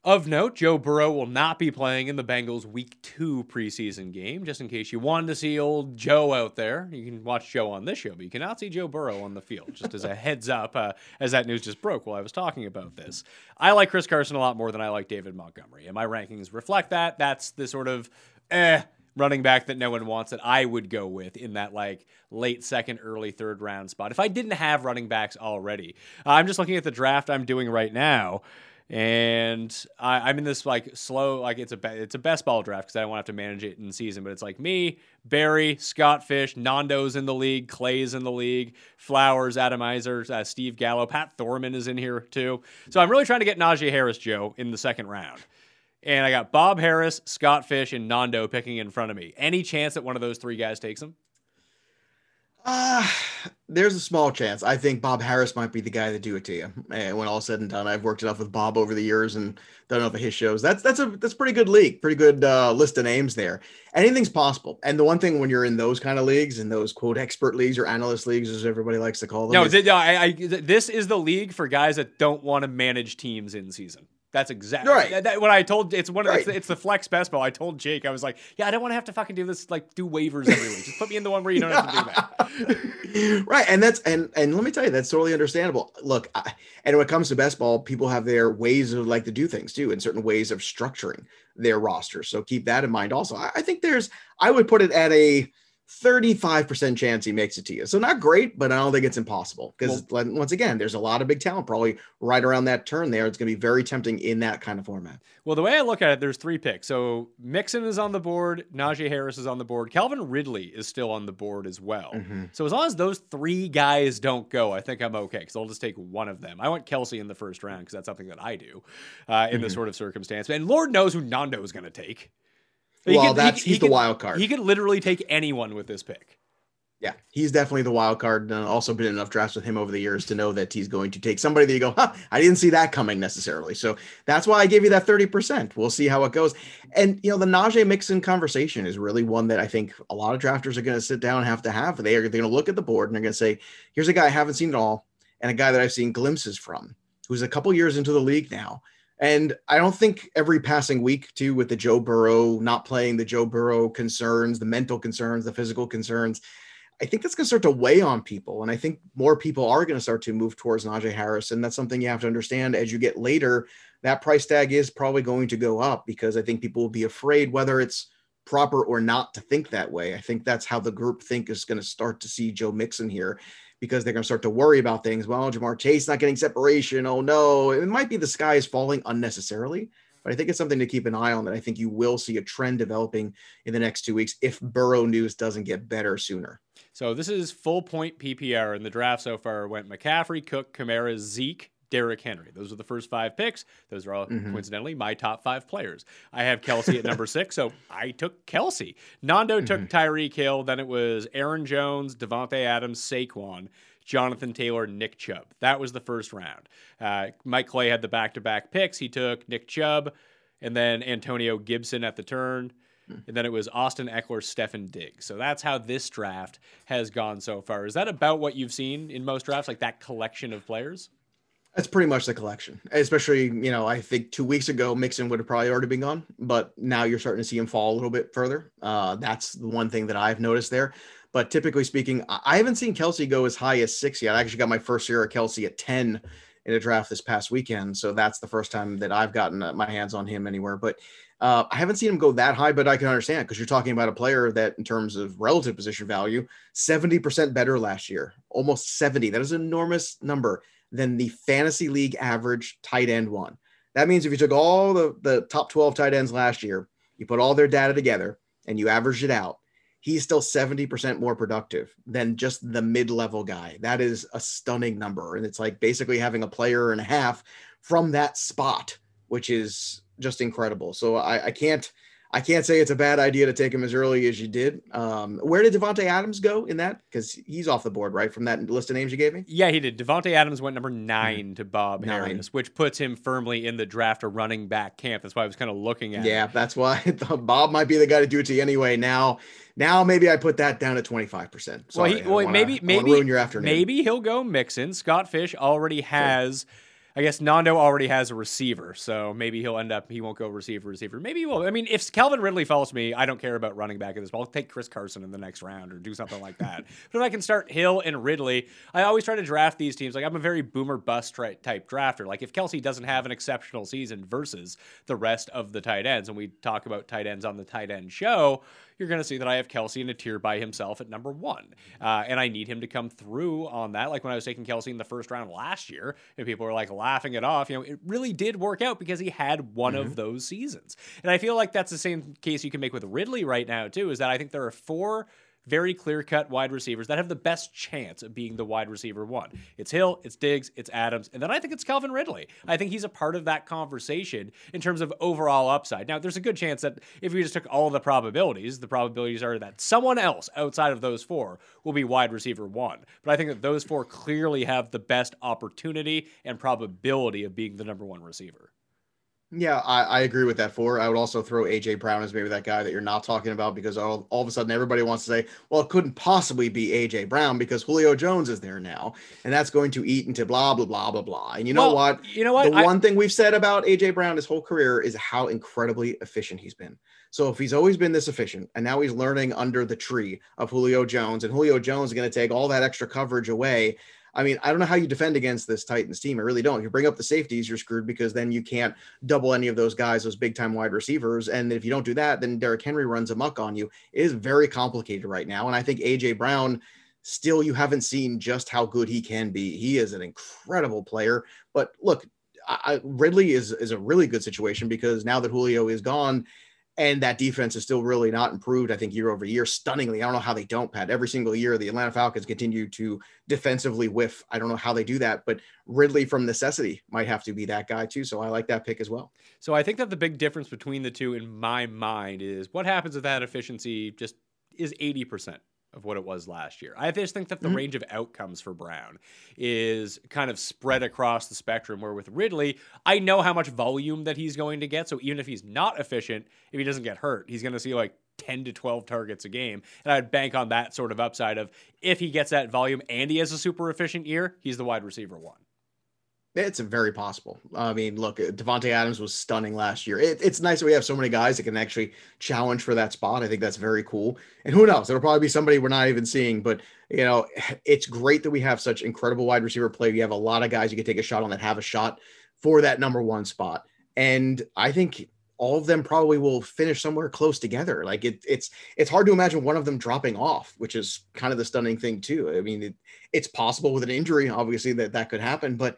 Of note, Joe Burrow will not be playing in the Bengals week two preseason game. Just in case you wanted to see old Joe out there, you can watch Joe on this show, but you cannot see Joe Burrow on the field. Just as a (laughs) heads up, uh, as that news just broke while I was talking about this. I like Chris Carson a lot more than I like David Montgomery, and my rankings reflect that. That's the sort of eh running back that no one wants that I would go with in that like late second, early third round spot. If I didn't have running backs already, uh, I'm just looking at the draft I'm doing right now and I, am in this like slow, like it's a it's a best ball draft because I don't want to have to manage it in season. But it's like me, Barry, Scott Fish, Nando's in the league, Clay's in the league, Flowers, Adam Aizer, uh, Steve Gallo, Pat Thorman is in here too. So I'm really trying to get Najee Harris, Joe, in the second round. And I got Bob Harris, Scott Fish, and Nando picking in front of me. Any chance that one of those three guys takes him? Uh, there's a small chance. I think Bob Harris might be the guy to do it to you. And when all said and done, I've worked enough with Bob over the years and done enough of his shows. That's that's a that's a pretty good league, pretty good uh, list of names there. Anything's possible. And the one thing when you're in those kind of leagues, in those quote expert leagues or analyst leagues, as everybody likes to call them, No, is- no I, I, th- this is the league for guys that don't want to manage teams in season. That's exactly Right. That, that- when I told it's one of it's, Right. the, it's the flex best ball. I told Jake I was like, yeah, I don't want to have to fucking do this like do waivers every week. Just put me in the one where you don't have to do that. (laughs) right and that's and and let me tell you that's totally understandable look I, and when it comes to best ball people have their ways of like to do things too and certain ways of structuring their rosters so keep that in mind also i, I think there's i would put it at a 35% chance he makes it to you so not great but i don't think it's impossible because once again there's a lot of big talent probably right around that turn there it's going to be very tempting in that kind of format Well, the way I look at it, there's three picks. So Mixon is on the board, Najee Harris is on the board, Calvin Ridley is still on the board as well. Mm-hmm. So as long as those three guys don't go, I think I'm okay because I'll just take one of them. I want Kelce in the first round because that's something that I do uh, in this Mm-hmm. sort of circumstance. And Lord knows who Nando is going to take. He well could- that's he he's the could- wild card He could literally take anyone with this pick. Yeah, he's definitely the wild card. Uh, also been in enough drafts with him over the years to know that he's going to take somebody that you go, huh, I didn't see that coming necessarily. So that's why I gave you that 30%. We'll see how it goes. And, you know, the Najee Mixon conversation is really one that I think a lot of drafters are going to sit down and have to have. They are they're going to look at the board and they're going to say, here's a guy I haven't seen at all and a guy that I've seen glimpses from who's a couple years into the league now. And I don't think every passing week, too, with the Joe Burrow not playing, the Joe Burrow concerns, the mental concerns, the physical concerns, I think that's going to start to weigh on people. And I think more people are going to start to move towards Najee Harris. And that's something you have to understand as you get later. That price tag is probably going to go up because I think people will be afraid whether it's proper or not to think that way. I think that's how the group think is going to start to see Joe Mixon here because they're going to start to worry about things. Well, Ja'Marr Chase not getting separation. Oh no, it might be the sky is falling unnecessarily. But I think it's something to keep an eye on that I think you will see a trend developing in the next two weeks if Burrow news doesn't get better sooner. So this is full point PPR, and the draft so far went McCaffrey, Cook, Kamara, Zeke, Derrick Henry. Those are the first five picks. Those are all Mhm. coincidentally my top five players. I have Kelce at number six, so I took Kelce. Nando took Tyreek Hill. Then it was Aaron Jones, Davante Adams, Saquon. Jonathan Taylor, Nick Chubb. That was the first round. Uh, Mike Clay had the back to back picks. He took Nick Chubb and then Antonio Gibson at the turn. And then it was Austin Ekeler, Stefon Diggs. So that's how this draft has gone so far. Is that about what you've seen in most drafts, like that collection of players? That's pretty much the collection. Especially, you know, I think two weeks ago Mixon would have probably already been gone, but now you're starting to see him fall a little bit further. Uh, that's the one thing that I've noticed there. But typically speaking, I haven't seen Kelce go as high as six yet. I actually got my first year of Kelce at 10 in a draft this past weekend. So that's the first time that I've gotten uh, my hands on him anywhere. But uh, I haven't seen him go that high, but I can understand because you're talking about a player that, in terms of relative position value, 70% better last year, almost 70. That is an enormous number than the fantasy league average tight end one. That means if you took all the, the top 12 tight ends last year, you put all their data together and you average it out, he's still 70% more productive than just the mid-level guy. That is a stunning number. And it's like basically having a player and a half from that spot, which is just incredible. So I, I can't I can't say it's a bad idea to take him as early as you did. Um, where did Davante Adams go in that? Because he's off the board, right? From that list of names you gave me. Yeah, he did. Davante Adams went number nine to Bob Nine. Harris, which puts him firmly in the draft or running back camp. That's why I was kind of looking at it. Yeah, that's why (laughs) Bob might be the guy to do it to you anyway. Now, now maybe I put that down at twenty five percent. Well, he, well, maybe, maybe, ruin your afternoon. maybe he'll go Mixon. Scott Fish already has. I guess Nando already has a receiver, so maybe he'll end up. He won't go receiver, receiver. Maybe he will. I mean, if Calvin Ridley to me, I don't care about running back at this. But I'll take Chris Carson in the next round or do something like that. (laughs) but if I can start Hill and Ridley, I always try to draft these teams. Like I'm a very boomer bust type drafter. Like if Kelce doesn't have an exceptional season versus the rest of the tight ends, and we talk about tight ends on the tight end show, you're going to see that I have Kelce in a tier by himself at number one. Uh, and I need him to come through on that. Like when I was taking Kelce in the first round last year, and people were like laughing it off, you know, it really did work out because he had one of those seasons. And I feel like that's the same case you can make with Ridley right now, too, is that I think there are four very clear cut wide receivers that have the best chance of being the wide receiver one. It's Hill, it's Diggs, it's Adams, and then I think it's Calvin Ridley. I think he's a part of that conversation in terms of overall upside. Now, there's a good chance that if we just took all the probabilities, the probabilities are that someone else outside of those four will be wide receiver one. But I think that those four clearly have the best opportunity and probability of being the number one receiver. Yeah, I, I, agree with that. For I would also throw AJ Brown as maybe that guy that you're not talking about because all, all of a sudden everybody wants to say, well, it couldn't possibly be AJ Brown because Julio Jones is there now, and that's going to eat into blah blah blah blah blah. And you know what? You know what? The I, one thing we've said about AJ Brown his whole career is how incredibly efficient he's been. So if he's always been this efficient, and now he's learning under the tree of Julio Jones, and Julio Jones is going to take all that extra coverage away I mean, I don't know how you defend against this Titans team. I really don't. If you bring up the safeties, you're screwed because then you can't double any of those guys, those big time wide receivers. And if you don't do that, then Derrick Henry runs amok on you. It is very complicated right now. And I think AJ Brown still you haven't seen just how good he can be. He is an incredible player. But look, I, Ridley is is a really good situation because now that Julio is gone, and that defense is still really not improved. I think year over year, stunningly. I don't know how they don't, Pat. Every single year, the Atlanta Falcons continue to defensively whiff. I don't know how they do that, but Ridley from necessity might have to be that guy too. So I like that pick as well. So I think that the big difference between the two in my mind is what happens if that efficiency just is 80% of what it was last year. I just think that the mm-hmm. range of outcomes for Brown is kind of spread across the spectrum. Where with Ridley, I know how much volume that he's going to get. So even if he's not efficient, if he doesn't get hurt, he's going to see like 10 to 12 targets a game. And I'd bank on that sort of upside of if he gets that volume and he has a super efficient year, he's the wide receiver one. It's very possible. I mean, look, uh, Davante Adams was stunning last year. It, it's nice that we have so many guys that can actually challenge for that spot. I think that's very cool. And who knows? It'll probably be somebody we're not even seeing. But you know, (sighs) it's great that we have such incredible wide receiver play. We have a lot of guys you can take a shot on that have a shot for that number one spot. And I think all of them probably will finish somewhere close together. Like it, it's it's hard to imagine one of them dropping off, which is kind of the stunning thing too. I mean, it, it's possible with an injury, obviously that that could happen, but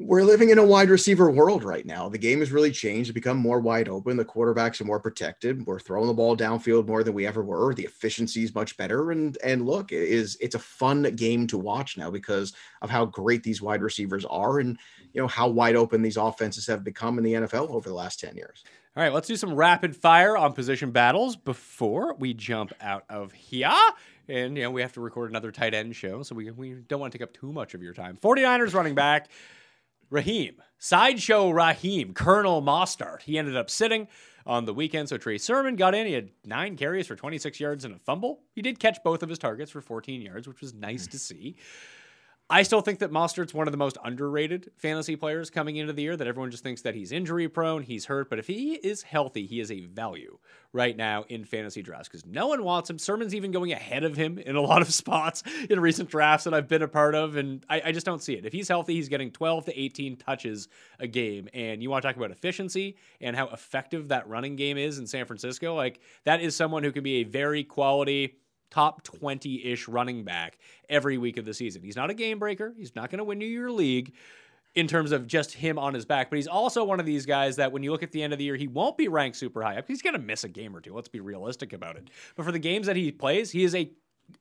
we're living in a wide receiver world right now. The game has really changed, become more wide open. The quarterbacks are more protected. We're throwing the ball downfield more than we ever were. The efficiency is much better. And and look, it is it's a fun game to watch now because of how great these wide receivers are and you know how wide open these offenses have become in the NFL over the last 10 years. All right, let's do some rapid fire on position battles before we jump out of here. And you know, we have to record another tight end show, so we, we don't want to take up too much of your time. 49ers running back. Raheem, sideshow Raheem, Colonel Mostert. He ended up sitting on the weekend, so Trey Sermon got in. He had nine carries for 26 yards and a fumble. He did catch both of his targets for 14 yards, which was nice to see. I still think that Mostert's one of the most underrated fantasy players coming into the year, that everyone just thinks that he's injury prone, he's hurt. But if he is healthy, he is a value right now in fantasy drafts because no one wants him. Sermon's even going ahead of him in a lot of (laughs) spots in recent drafts that I've been a part of. And I, I just don't see it. If he's healthy, he's getting 12 to 18 touches a game. And you want to talk about efficiency and how effective that running game is in San Francisco. Like, that is someone who can be a very quality top 20 ish running back every week of the season. He's not a game breaker. He's not going to win you your league in terms of just him on his back, but he's also one of these guys that when you look at the end of the year, he won't be ranked super high up. He's going to miss a game or two. Let's be realistic about it. But for the games that he plays, he is a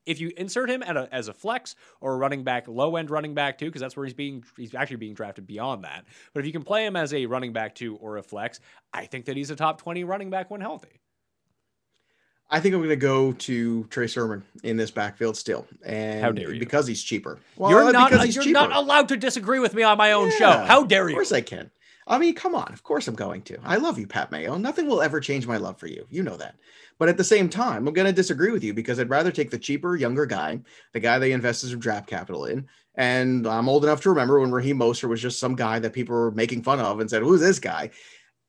if you insert him a, as a flex or a running back, low end running back too, because that's where he's being he's actually being drafted beyond that. But if you can play him as a running back too or a flex, I think that he's a top twenty running back when healthy. I think I'm going to go to Trey Sermon in this backfield still, and how dare you? Because he's cheaper. Well, you're not. You're cheaper. not allowed to disagree with me on my own yeah, show. How dare you? Of course I can. I mean, come on. Of course I'm going to. I love you, Pat Mayo. Nothing will ever change my love for you. You know that. But at the same time, I'm going to disagree with you because I'd rather take the cheaper, younger guy, the guy they invested some draft capital in. And I'm old enough to remember when Raheem Mostert was just some guy that people were making fun of and said, "Who's this guy?"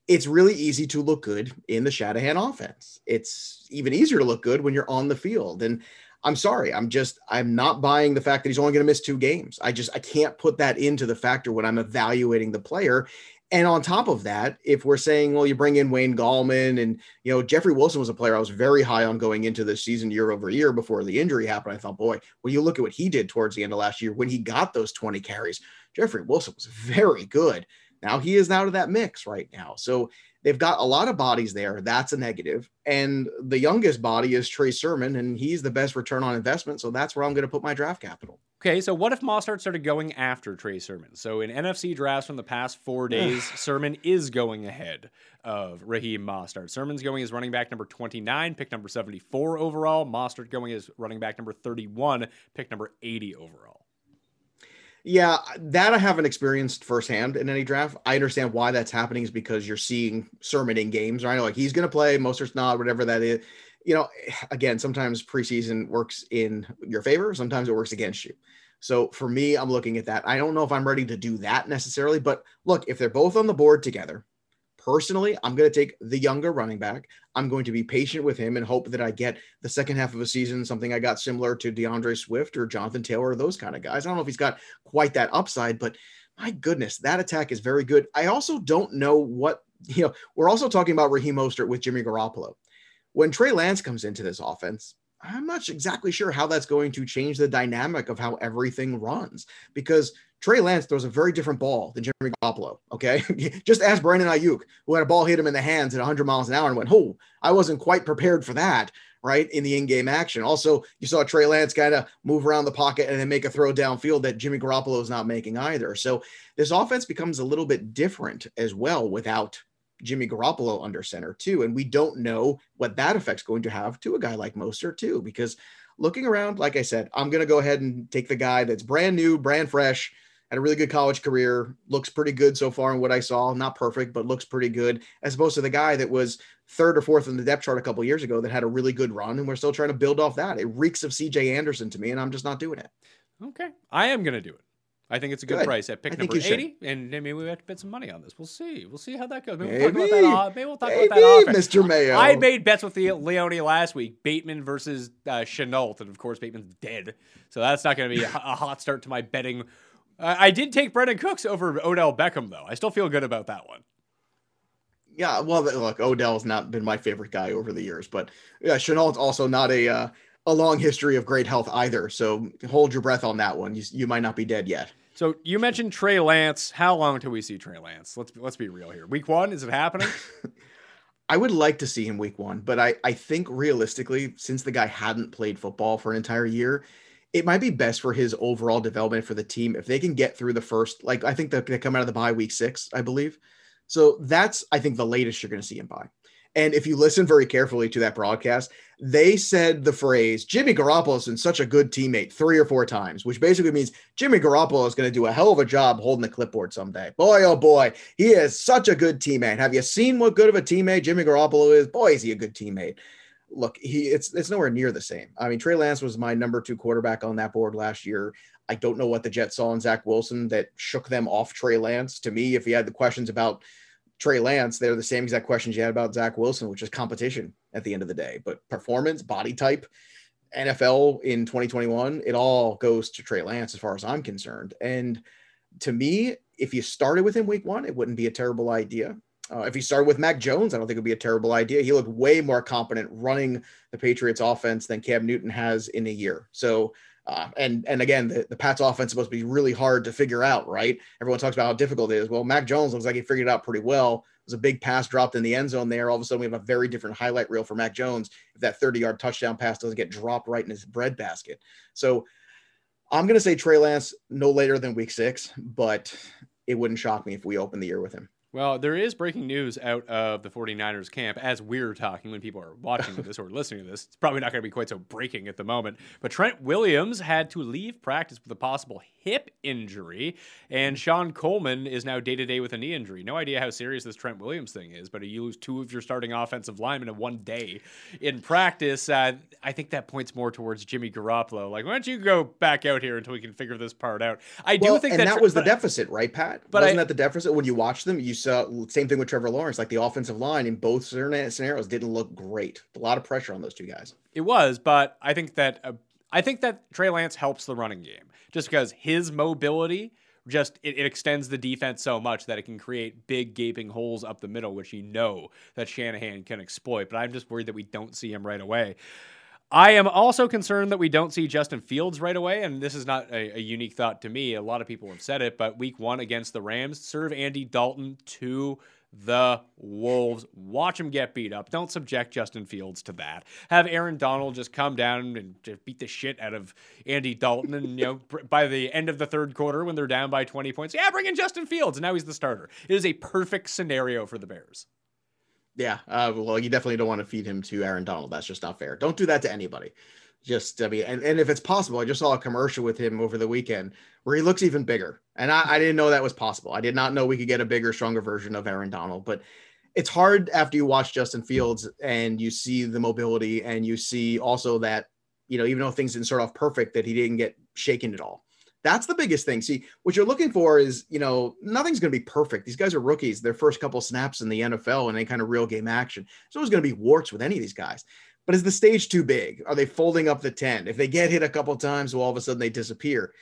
It's really easy to look good in the Shanahan offense. It's even easier to look good when you're on the field. And I'm sorry, I'm just I'm not buying the fact that he's only going to miss two games. I just I can't put that into the factor when I'm evaluating the player. And on top of that, if we're saying, well, you bring in Wayne Gallman and you know Jeffrey Wilson was a player I was very high on going into this season year over year before the injury happened. I thought, boy, when you look at what he did towards the end of last year when he got those 20 carries, Jeffrey Wilson was very good. Now he is out of that mix right now. So they've got a lot of bodies there. That's a negative. And the youngest body is Trey Sermon, and he's the best return on investment. So that's where I'm going to put my draft capital. Okay, so what if Mostert started going after Trey Sermon? So in NFC drafts from the past four days, Sermon is going ahead of Raheem Mostert. Sermon's going as running back number 29, pick number 74 overall. Mostert going as running back number 31, pick number 80 overall. Yeah, that I haven't experienced firsthand in any draft. I understand why that's happening is because you're seeing Sermon in games, right? Like he's going to play, Mostert's not, whatever that is. You know, (sighs) again, sometimes preseason works in your favor, sometimes it works against you. So for me, I'm looking at that. I don't know if I'm ready to do that necessarily, but look, if they're both on the board together, personally, I'm going to take the younger running back. I'm going to be patient with him and hope that I get the second half of a season, something I got similar to D'Andre Swift or Jonathan Taylor, or those kind of guys. I don't know if he's got quite that upside, but my goodness, that attack is very good. I also don't know what, (laughs) you know, we're also talking about Raheem Mostert with Jimmy Garoppolo. When Trey Lance comes into this offense, I'm not exactly sure how that's going to change the dynamic of how everything runs because Trey Lance throws a very different ball than Jimmy Garoppolo. Okay. (laughs) Just ask Brandon Aiyuk, who had a ball hit him in the hands at 100 miles an hour and went, Oh, I wasn't quite prepared for that. Right. In the in game action. Also, you saw Trey Lance kind of move around the pocket and then make a throw downfield that Jimmy Garoppolo is not making either. So this offense becomes a little bit different as well without Jimmy Garoppolo under center too. And we don't know what that effect's going to have to a guy like Mostert too, because looking around, like I said, I'm going to go ahead and take the guy that's brand new, brand fresh, had a really good college career, looks pretty good so far in what I saw. Not perfect, but looks pretty good, as opposed to the guy that was third or fourth in the depth chart a couple years ago that had a really good run, and we're still trying to build off that. It reeks of CJ Anderson to me, and I'm just not doing it. Okay. I am going to do it. I think it's a good, Good. price at pick I number you 80, and maybe we have to bet some money on this. We'll see. We'll see how that goes. Maybe, Maybe, we'll talk about that. Maybe we'll talk maybe, about that offense. Mr. Mayo. I made bets with the Leone last week. Bateman versus uh, Shenault, and of course Bateman's dead, so that's not going to be a, a hot start to my betting. Uh, I did take Brandin Cooks over Odell Beckham, though. I still feel good about that one. Yeah, well, look, Odell's not been my favorite guy over the years, but yeah, Shenault's also not a uh, a long history of great health either. So hold your breath on that one. You, you might not be dead yet. So you mentioned Trey Lance. How long till we see Trey Lance? Let's let's be real here. Week one, is it happening? (laughs) I would like to see him week one, but I, I think realistically, since the guy hadn't played football for an entire year, it might be best for his overall development for the team if they can get through the first, like I think they come out of the bye week six, I believe. So that's I think the latest you're going to see him by. And if you listen very carefully to that broadcast, they said the phrase Jimmy Garoppolo's been such a good teammate three or four times, which basically means Jimmy Garoppolo is going to do a hell of a job holding the clipboard someday. Boy, oh boy, he is such a good teammate. Have you seen what good of a teammate Jimmy Garoppolo is? Boy, is he a good teammate. Look, he it's it's nowhere near the same. I mean, Trey Lance was my number two quarterback on that board last year. I don't know what the Jets saw in Zach Wilson that shook them off Trey Lance. To me, if you had the questions about Trey Lance, they're the same exact questions you had about Zach Wilson, which is competition at the end of the day. But performance, body type, NFL in 2021, it all goes to Trey Lance as far as I'm concerned. And to me, if you started with him week one, it wouldn't be a terrible idea. Uh, if he started with Mac Jones, I don't think it would be a terrible idea. He looked way more competent running the Patriots offense than Cam Newton has in a year. So uh, and and again, the, the Pats offense is supposed to be really hard to figure out, right? Everyone talks about how difficult it is. Well, Mac Jones looks like he figured it out pretty well. There's a big pass dropped in the end zone there. All of a sudden, we have a very different highlight reel for Mac Jones if that 30 yard touchdown pass doesn't get dropped right in his breadbasket. So I'm going to say Trey Lance no later than week six, but it wouldn't shock me if we open the year with him. Well, there is breaking news out of the 49ers camp as we're talking when people are watching this or listening to this. It's probably not going to be quite so breaking at the moment. But Trent Williams had to leave practice with a possible hip injury, and Shon Coleman is now day to day with a knee injury. No idea how serious this Trent Williams thing is, but you lose two of your starting offensive linemen in one day in practice. Uh, I think that points more towards Jimmy Garoppolo. Like, why don't you go back out here until we can figure this part out? I do Well, think and that, that, was the deficit, right, Pat? but Wasn't I- that the deficit when you watched them? You saw same thing with Trevor Lawrence. Like the offensive line in both scenarios didn't look great. A lot of pressure on those two guys. It was, but I think that uh, I think that Trey Lance helps the running game just because his mobility just it, it extends the defense so much that it can create big gaping holes up the middle, which you know that Shanahan can exploit. But I'm just worried that we don't see him right away. I am also concerned that we don't see Justin Fields right away, and this is not a, a unique thought to me. A lot of people have said it, but Week One against the Rams, serve Andy Dalton to the Wolves. Watch him get beat up. Don't subject Justin Fields to that. Have Aaron Donald just come down and just beat the shit out of Andy Dalton. And, you know, by the end of the third quarter, when they're down by 20 points, yeah, bring in Justin Fields. And now he's the starter. It is a perfect scenario for the Bears. Yeah. Uh, well, you definitely don't want to feed him to Aaron Donald. That's just not fair. Don't do that to anybody. Just, I mean, and, and if it's possible, I just saw a commercial with him over the weekend where he looks even bigger. And I, I didn't know that was possible. I did not know we could get a bigger, stronger version of Aaron Donald. But it's hard after you watch Justin Fields and you see the mobility and you see also that, you know, even though things didn't start off perfect, that he didn't get shaken at all. That's the biggest thing. See, what you're looking for is, you know, nothing's going to be perfect. These guys are rookies, their first couple snaps in the NFL and any kind of real game action. So there's going to be warts with any of these guys. But is the stage too big? Are they folding up the tent? If they get hit a couple times, well, all of a sudden they disappear.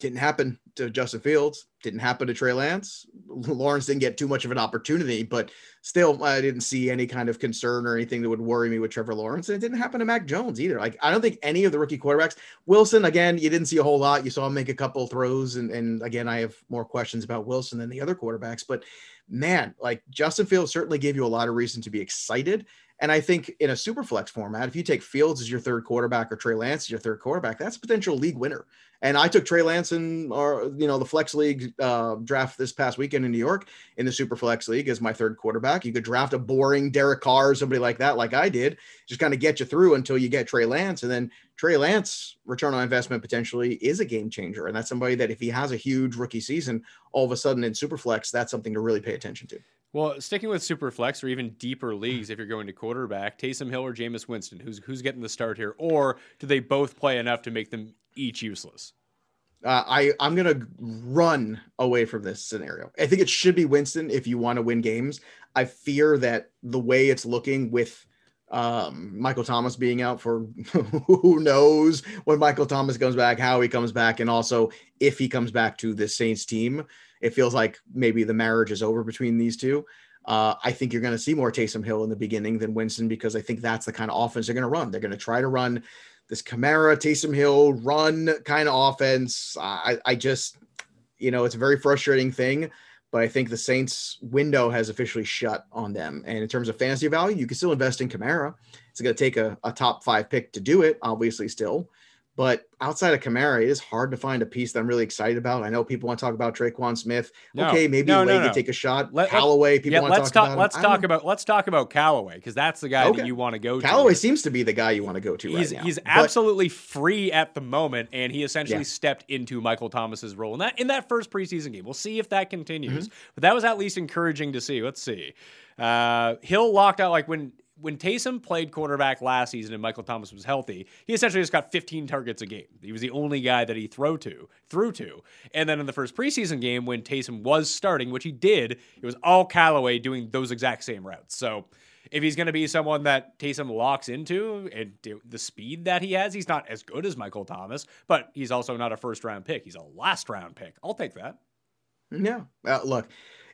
Didn't happen to Justin Fields. Didn't happen to Trey Lance. (laughs) Lawrence didn't get too much of an opportunity, but still, I didn't see any kind of concern or anything that would worry me with Trevor Lawrence. And it didn't happen to Mac Jones either. Like I don't think any of the rookie quarterbacks. Wilson, again, you didn't see a whole lot. You saw him make a couple throws, and and again, I have more questions about Wilson than the other quarterbacks. But man, like Justin Fields certainly gave you a lot of reason to be excited. And I think in a super flex format, if you take Fields as your third quarterback or Trey Lance as your third quarterback, that's a potential league winner. And I took Trey Lance in or you know the flex league uh, draft this past weekend in New York in the super flex league as my third quarterback. You could draft a boring Derek Carr or somebody like that, like I did, just kind of get you through until you get Trey Lance, and then Trey Lance return on investment potentially is a game changer, and that's somebody that if he has a huge rookie season, all of a sudden in super flex, that's something to really pay attention to. Well, sticking with super flex or even deeper leagues, if you're going to quarterback, Taysom Hill or Jameis Winston, who's who's getting the start here, or do they both play enough to make them each useless? Uh, I I'm gonna run away from this scenario. I think it should be Winston if you want to win games. I fear that the way it's looking with um, Michael Thomas being out for (laughs) who knows when Michael Thomas comes back, how he comes back, and also if he comes back to the Saints team it feels like maybe the marriage is over between these two. Uh, I think you're going to see more Taysom Hill in the beginning than Winston because I think that's the kind of offense they're going to run. They're going to try to run this Kamara, Taysom Hill run kind of offense. I, I just, you know, it's a very frustrating thing, but I think the Saints window has officially shut on them. And in terms of fantasy value, you can still invest in Kamara. It's going to take a, a top five pick to do it, obviously, still. But outside of Kamara, it is hard to find a piece that I'm really excited about. I know people want to talk about Tre'Quan Smith. No, okay, maybe no, no, no. take a shot. Let, Callaway, people yeah, want let's to talk, talk about. Let's talk about let's talk about Callaway because that's the guy okay. that you want to go to. Callaway seems to be the guy you want to go to he's, right now. He's absolutely free at the moment, and he essentially yeah. stepped into Michael Thomas's role in that in that first preseason game. We'll see if that continues, mm-hmm. but that was at least encouraging to see. Let's see. Uh, Hill locked out like when when Taysom played quarterback last season and Michael Thomas was healthy, he essentially just got 15 targets a game. He was the only guy that he threw to, threw to. And then in the first preseason game when Taysom was starting, which he did, it was all Callaway doing those exact same routes. So if he's going to be someone that Taysom locks into and the speed that he has, he's not as good as Michael Thomas, but he's also not a first round pick. He's a last round pick. I'll take that. Yeah. Uh, look,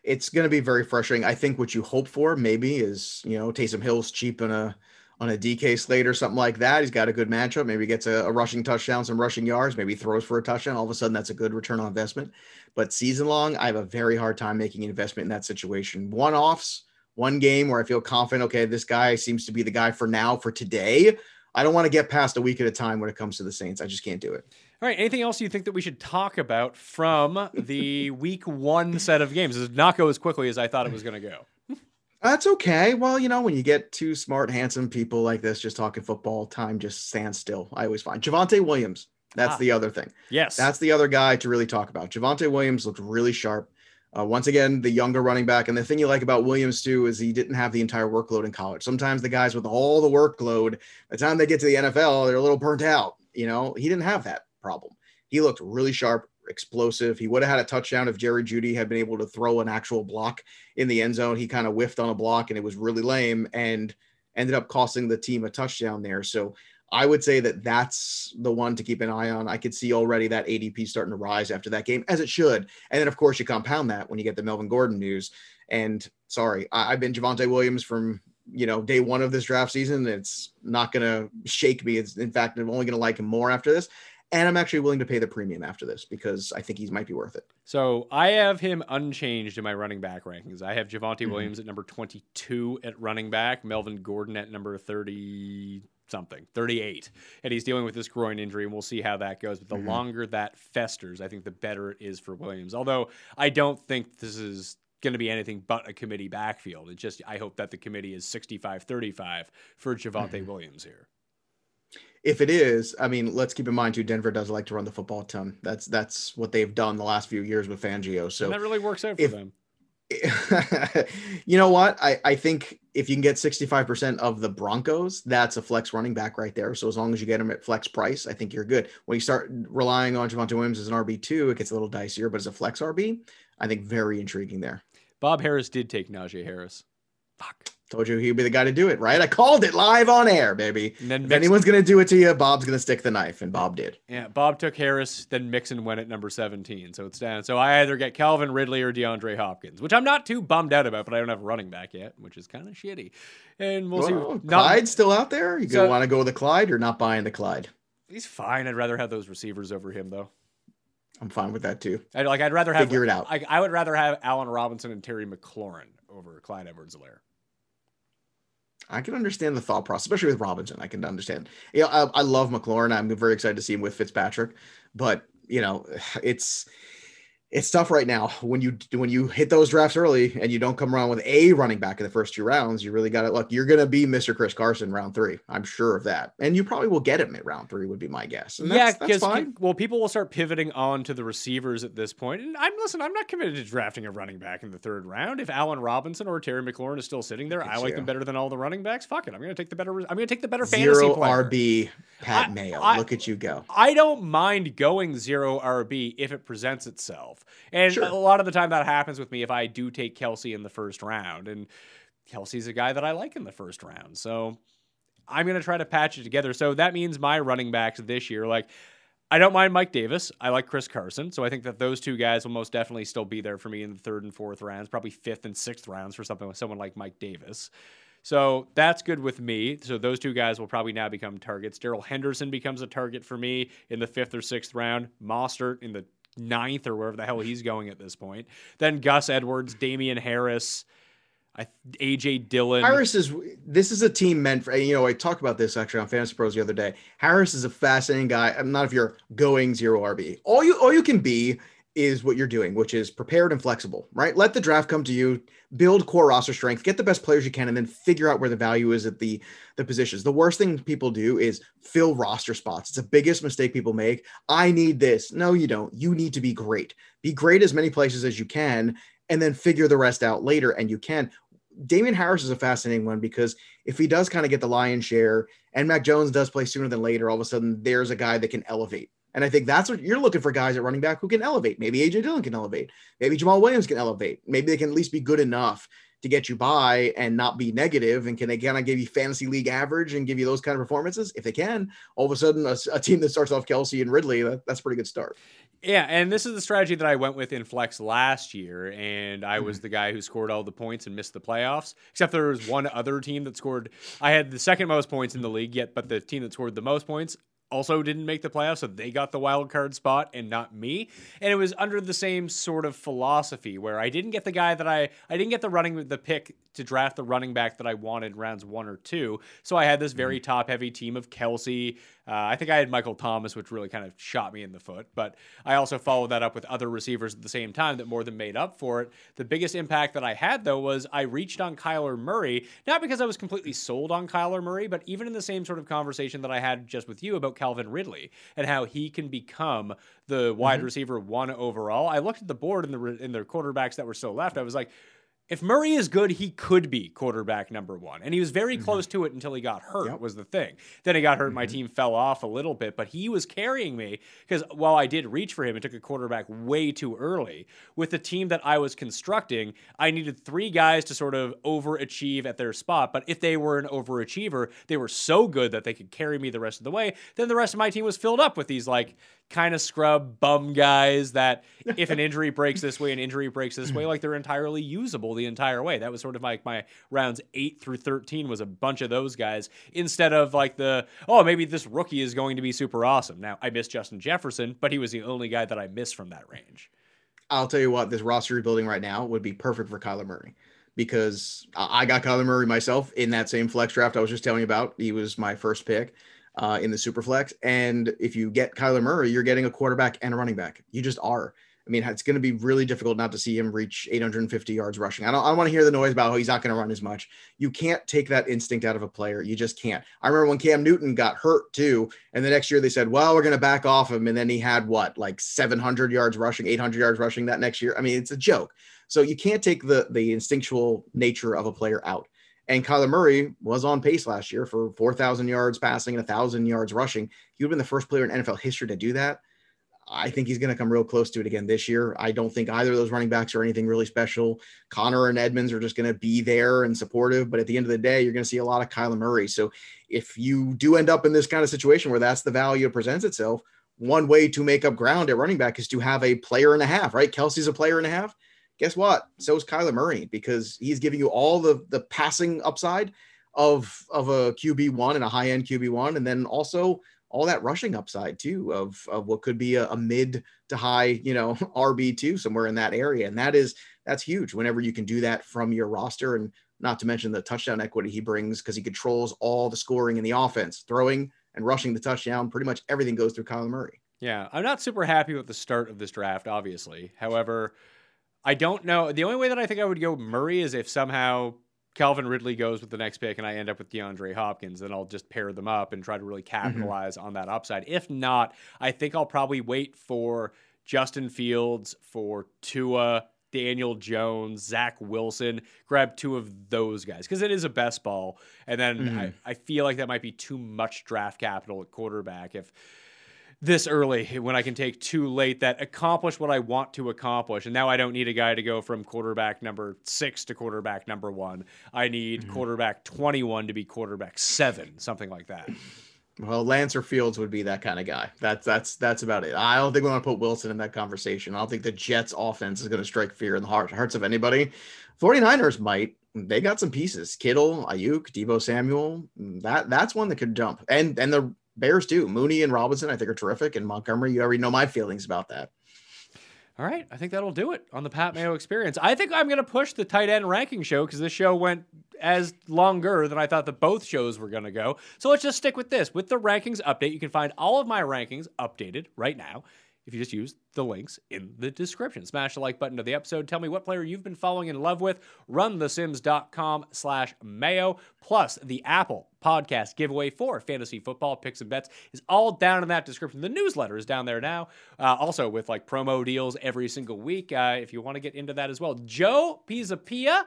it's going to be very frustrating. I think what you hope for maybe is you know Taysom Hill's cheap on a on a DK slate or something like that. He's got a good matchup. Maybe gets a, a rushing touchdown, some rushing yards. Maybe throws for a touchdown. All of a sudden, that's a good return on investment. But season long, I have a very hard time making an investment in that situation. One offs, one game where I feel confident. Okay, this guy seems to be the guy for now for today. I don't want to get past a week at a time when it comes to the Saints. I just can't do it. All right. Anything else you think that we should talk about from the (laughs) week one set of games? Does not go as quickly as I thought it was going to go. That's okay. Well, you know, when you get two smart, handsome people like this just talking football, time just stands still. I always find Javonte Williams. That's ah, the other thing. Yes. That's the other guy to really talk about. Javonte Williams looked really sharp. Uh, once again, the younger running back. And the thing you like about Williams, too, is he didn't have the entire workload in college. Sometimes the guys with all the workload, by the time they get to the NFL, they're a little burnt out. You know, he didn't have that problem. He looked really sharp, explosive. He would have had a touchdown if Jerry Jeudy had been able to throw an actual block in the end zone. He kind of whiffed on a block and it was really lame and ended up costing the team a touchdown there. So I would say that that's the one to keep an eye on. I could see already that ADP starting to rise after that game, as it should. And then, of course, you compound that when you get the Melvin Gordon news. And sorry, I, have been Javonte Williams from you know day one of this draft season. It's not going to shake me. It's in fact, I'm only going to like him more after this. And I'm actually willing to pay the premium after this because I think he might be worth it. So I have him unchanged in my running back rankings. I have Javonte Mhm. Williams at number 22 at running back, Melvin Gordon at number 30 something, 38. And he's dealing with this groin injury, and we'll see how that goes. But the Mhm. longer that festers, I think the better it is for Williams. Although I don't think this is going to be anything but a committee backfield. It's just, I hope that the committee is 65 35 for Javonte Mhm. Williams here. If it is, I mean, let's keep in mind too. Denver does like to run the football a ton. That's that's what they've done the last few years with Fangio. So and that really works out for if- them. (laughs) you know what? I, I think if you can get 65% of the Broncos, that's a flex running back right there. So as long as you get him at flex price, I think you're good. When you start relying on Javonte Williams as an RB2, it gets a little dicier, but as a flex RB, I think very intriguing there. Bob Harris did take Najee Harris. Fuck. Told you he'd be the guy to do it, right? I called it live on air, baby. And then If Mixon- anyone's going to do it to you, Bob's going to stick the knife, and Bob did. Yeah, Bob took Harris, then Mixon went at number 17. So it's down. So I either get Calvin Ridley or DeAndre Hopkins, which I'm not too bummed out about, but I don't have a running back yet, which is kind of shitty. And we'll see. Well, Not- Clyde's still out there. You So- want to go with the Clyde or not buying the Clyde? he's fine. I'd rather have those receivers over him, though. I'm fine with that too. I'd, like, I'd rather have. Figure it out. I, I would rather have Allen Robinson and Terry McLaurin over Clyde Edwards-Helaire. I can understand the thought process, especially with Robinson. I can understand. You know, I, I love McLaurin. I'm very excited to see him with Fitzpatrick, but you know, (sighs) it's it's tough right now when you when you hit those drafts early and you don't come around with a running back in the first two rounds. You really got to look. You're going to be Mr. Chris Carson round three. I'm sure of that, and you probably will get him at round three. Would be my guess. And yeah, that's, that's because fine. well, people will start pivoting on to the receivers at this point. And I'm listen, I'm not committed to drafting a running back in the third round. If Allen Robinson or Terry McLaurin is still sitting there, I like you. them better than all the running backs. Fuck it, I'm gonna take the better. I'm gonna take the better fantasy Zero player. RB Pat I- Mayo. I- Look at you go. I don't mind going zero RB if it presents itself. And Sure. a lot of the time that happens with me if I do take Kelce in the first round. And Kelce's a guy that I like in the first round. So I'm going to try to patch it together. So that means my running backs this year, like, I don't mind Mike Davis. I like Chris Carson. So I think that those two guys will most definitely still be there for me in the third and fourth rounds, probably fifth and sixth rounds for something with someone like Mike Davis. So that's good with me. So those two guys will probably now become targets. Darrell Henderson becomes a target for me in the fifth or sixth round. Mostert in the ninth or wherever the hell he's going at this point. Then Gus Edwards, Damien Harris, AJ Dillon. Harris is this is a team meant for you know I talked about this actually on Fantasy Pros the other day. Harris is a fascinating guy. I'm not if you're going zero RB. All you all you can be is what you're doing, which is prepared and flexible, right? Let the draft come to you, build core roster strength, get the best players you can, and then figure out where the value is at the the positions. The worst thing people do is fill roster spots. It's the biggest mistake people make. I need this. No, you don't. You need to be great. Be great as many places as you can, and then figure the rest out later. And you can. Damien Harris is a fascinating one because if he does kind of get the lion's share and Mac Jones does play sooner than later, all of a sudden there's a guy that can elevate. And I think that's what you're looking for guys at running back who can elevate. Maybe AJ Dillon can elevate. Maybe Jamaal Williams can elevate. Maybe they can at least be good enough to get you by and not be negative. And can they kind of give you fantasy league average and give you those kind of performances? If they can, all of a sudden a, a team that starts off Kelce and Ridley, that, that's a pretty good start. Yeah, and this is the strategy that I went with in Flex last year, and I was mm-hmm. the guy who scored all the points and missed the playoffs. Except there was one other team that scored. I had the second most points in the league, yet, but the team that scored the most points also didn't make the playoffs, so they got the wild card spot and not me. And it was under the same sort of philosophy where I didn't get the guy that I I didn't get the running the pick to draft the running back that I wanted rounds one or two. So I had this very top heavy team of Kelce. Uh, I think I had Michael Thomas, which really kind of shot me in the foot. But I also followed that up with other receivers at the same time that more than made up for it. The biggest impact that I had though was I reached on Kyler Murray, not because I was completely sold on Kyler Murray, but even in the same sort of conversation that I had just with you about Calvin Ridley and how he can become the wide receiver one overall. I looked at the board and the in the quarterbacks that were still left. I was like, if Murray is good, he could be quarterback number one. And he was very mm-hmm. close to it until he got hurt, Yep. was the thing. Then he got hurt, my mm-hmm. team fell off a little bit, but he was carrying me because while I did reach for him and took a quarterback way too early, with the team that I was constructing, I needed three guys to sort of overachieve at their spot. But if they were an overachiever, they were so good that they could carry me the rest of the way. Then the rest of my team was filled up with these like kind of scrub bum guys that (laughs) if an injury breaks this way, an injury breaks this way, like they're entirely usable the entire way. That was sort of like my rounds eight through 13 was a bunch of those guys instead of like the, oh, maybe this rookie is going to be super awesome. Now, I miss Justin Jefferson, but he was the only guy that I missed from that range. I'll tell you what, this roster rebuilding right now would be perfect for Kyler Murray because I got Kyler Murray myself in that same flex draft I was just telling you about. He was my first pick uh, in the super flex. And if you get Kyler Murray, you're getting a quarterback and a running back. You just are. I mean, it's going to be really difficult not to see him reach 850 yards rushing. I don't, I don't want to hear the noise about how he's not going to run as much. You can't take that instinct out of a player. You just can't. I remember when Cam Newton got hurt too. And the next year they said, well, we're going to back off him. And then he had what, like 700 yards rushing, 800 yards rushing that next year. I mean, it's a joke. So you can't take the, the instinctual nature of a player out. And Kyler Murray was on pace last year for 4,000 yards passing and 1,000 yards rushing. He would have been the first player in NFL history to do that. I think he's going to come real close to it again this year. I don't think either of those running backs are anything really special. Conner and Edmonds are just going to be there and supportive, but at the end of the day, you're going to see a lot of Kyler Murray. So if you do end up in this kind of situation where that's the value that presents itself, one way to make up ground at running back is to have a player and a half, right? Kelce's a player and a half guess what? So is Kyler Murray because he's giving you all the the passing upside of of a QB one and a high end QB one, and then also all that rushing upside too of of what could be a, a mid to high you know (laughs) RB two somewhere in that area, and that is that's huge. Whenever you can do that from your roster, and not to mention the touchdown equity he brings because he controls all the scoring in the offense, throwing and rushing the touchdown. Pretty much everything goes through Kyler Murray. Yeah, I'm not super happy with the start of this draft, obviously. However, I don't know. The only way that I think I would go Murray is if somehow Calvin Ridley goes with the next pick and I end up with DeAndre Hopkins, then I'll just pair them up and try to really mm-hmm. capitalize mm-hmm. on that upside. If not, I think I'll probably wait for Justin Fields, for Tua, Daniel Jones, Zach Wilson, grab two of those guys because it is a best ball. And then mm-hmm. I, I feel like that might be too much draft capital at quarterback if this early when I can take too late that accomplish what I want to accomplish. And now I don't need a guy to go from quarterback number six to quarterback number one. I need mm-hmm. quarterback 21 to be quarterback seven, something like that. Well, Lancer Fields would be that kind of guy. That's that's that's about it. I don't think we want to put Wilson in that conversation. I don't think the Jets offense is going to strike fear in the heart, hearts of anybody. 49ers might. They got some pieces. Kittle, Aiyuk, Deebo Samuel. That that's one that could jump. And and the Bears too. Mooney and Robinson, I think, are terrific. And Montgomery, you already know my feelings about that. All right, I think that'll do it on the Pat Mayo experience. I think I'm going to push the tight end ranking show because this show went as longer than I thought that both shows were going to go. So let's just stick with this. With the rankings update, you can find all of my rankings updated right now if you just use the links in the description. Smash the like button to the episode. Tell me what player you've been following in love with. Runthesims.com slash mayo. Plus, the Apple podcast giveaway for fantasy football picks and bets is all down in that description. The newsletter is down there now. Uh, also with like promo deals every single week uh, if you want to get into that as well. Joe Pisapia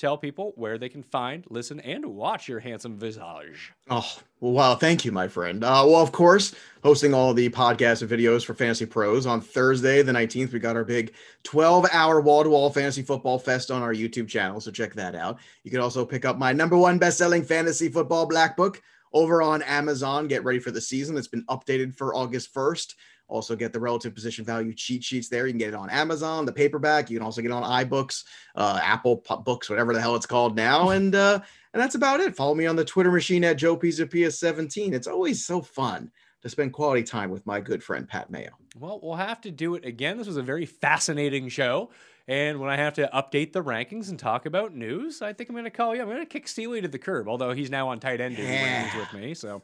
tell people where they can find, listen, and watch your handsome visage. Oh, well, wow. Thank you, my friend. Uh, well, of course, hosting all the podcasts and videos for Fantasy Pros on Thursday, the 19th, we got our big 12 hour wall to wall fantasy football fest on our YouTube channel. So check that out. You can also pick up my number one best selling fantasy football black book over on Amazon. Get ready for the season. It's been updated for August 1st. Also, get the relative position value cheat sheets there. You can get it on Amazon, the paperback. You can also get it on iBooks, uh, Apple Books, whatever the hell it's called now. (laughs) And uh, and that's about it. Follow me on the Twitter machine at Joe Pisapia 17. It's always so fun to spend quality time with my good friend Pat Mayo. Well, we'll have to do it again. This was a very fascinating show. And when I have to update the rankings and talk about news, I think I'm going to call you. I'm going to kick Steely to the curb, although he's now on tight end yeah. with me. So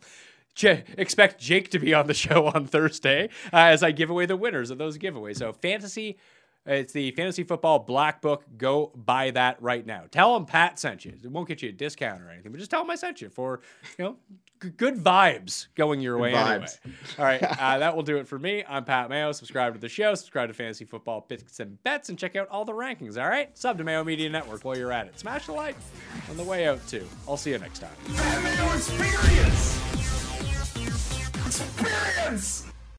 J- expect Jake to be on the (laughs) show on Thursday uh, as I give away the winners of those giveaways. So fantasy. It's the fantasy football black book. Go buy that right now. Tell them Pat sent you. It won't get you a discount or anything, but just tell them I sent you for you know g- good vibes going your way anyway. All right, (laughs) uh, that will do it for me. I'm Pat Mayo. Subscribe to the show. Subscribe to Fantasy Football Picks and Bets, and check out all the rankings. All right, sub to Mayo Media Network while you're at it. Smash the like on the way out too. I'll see you next time. Experience!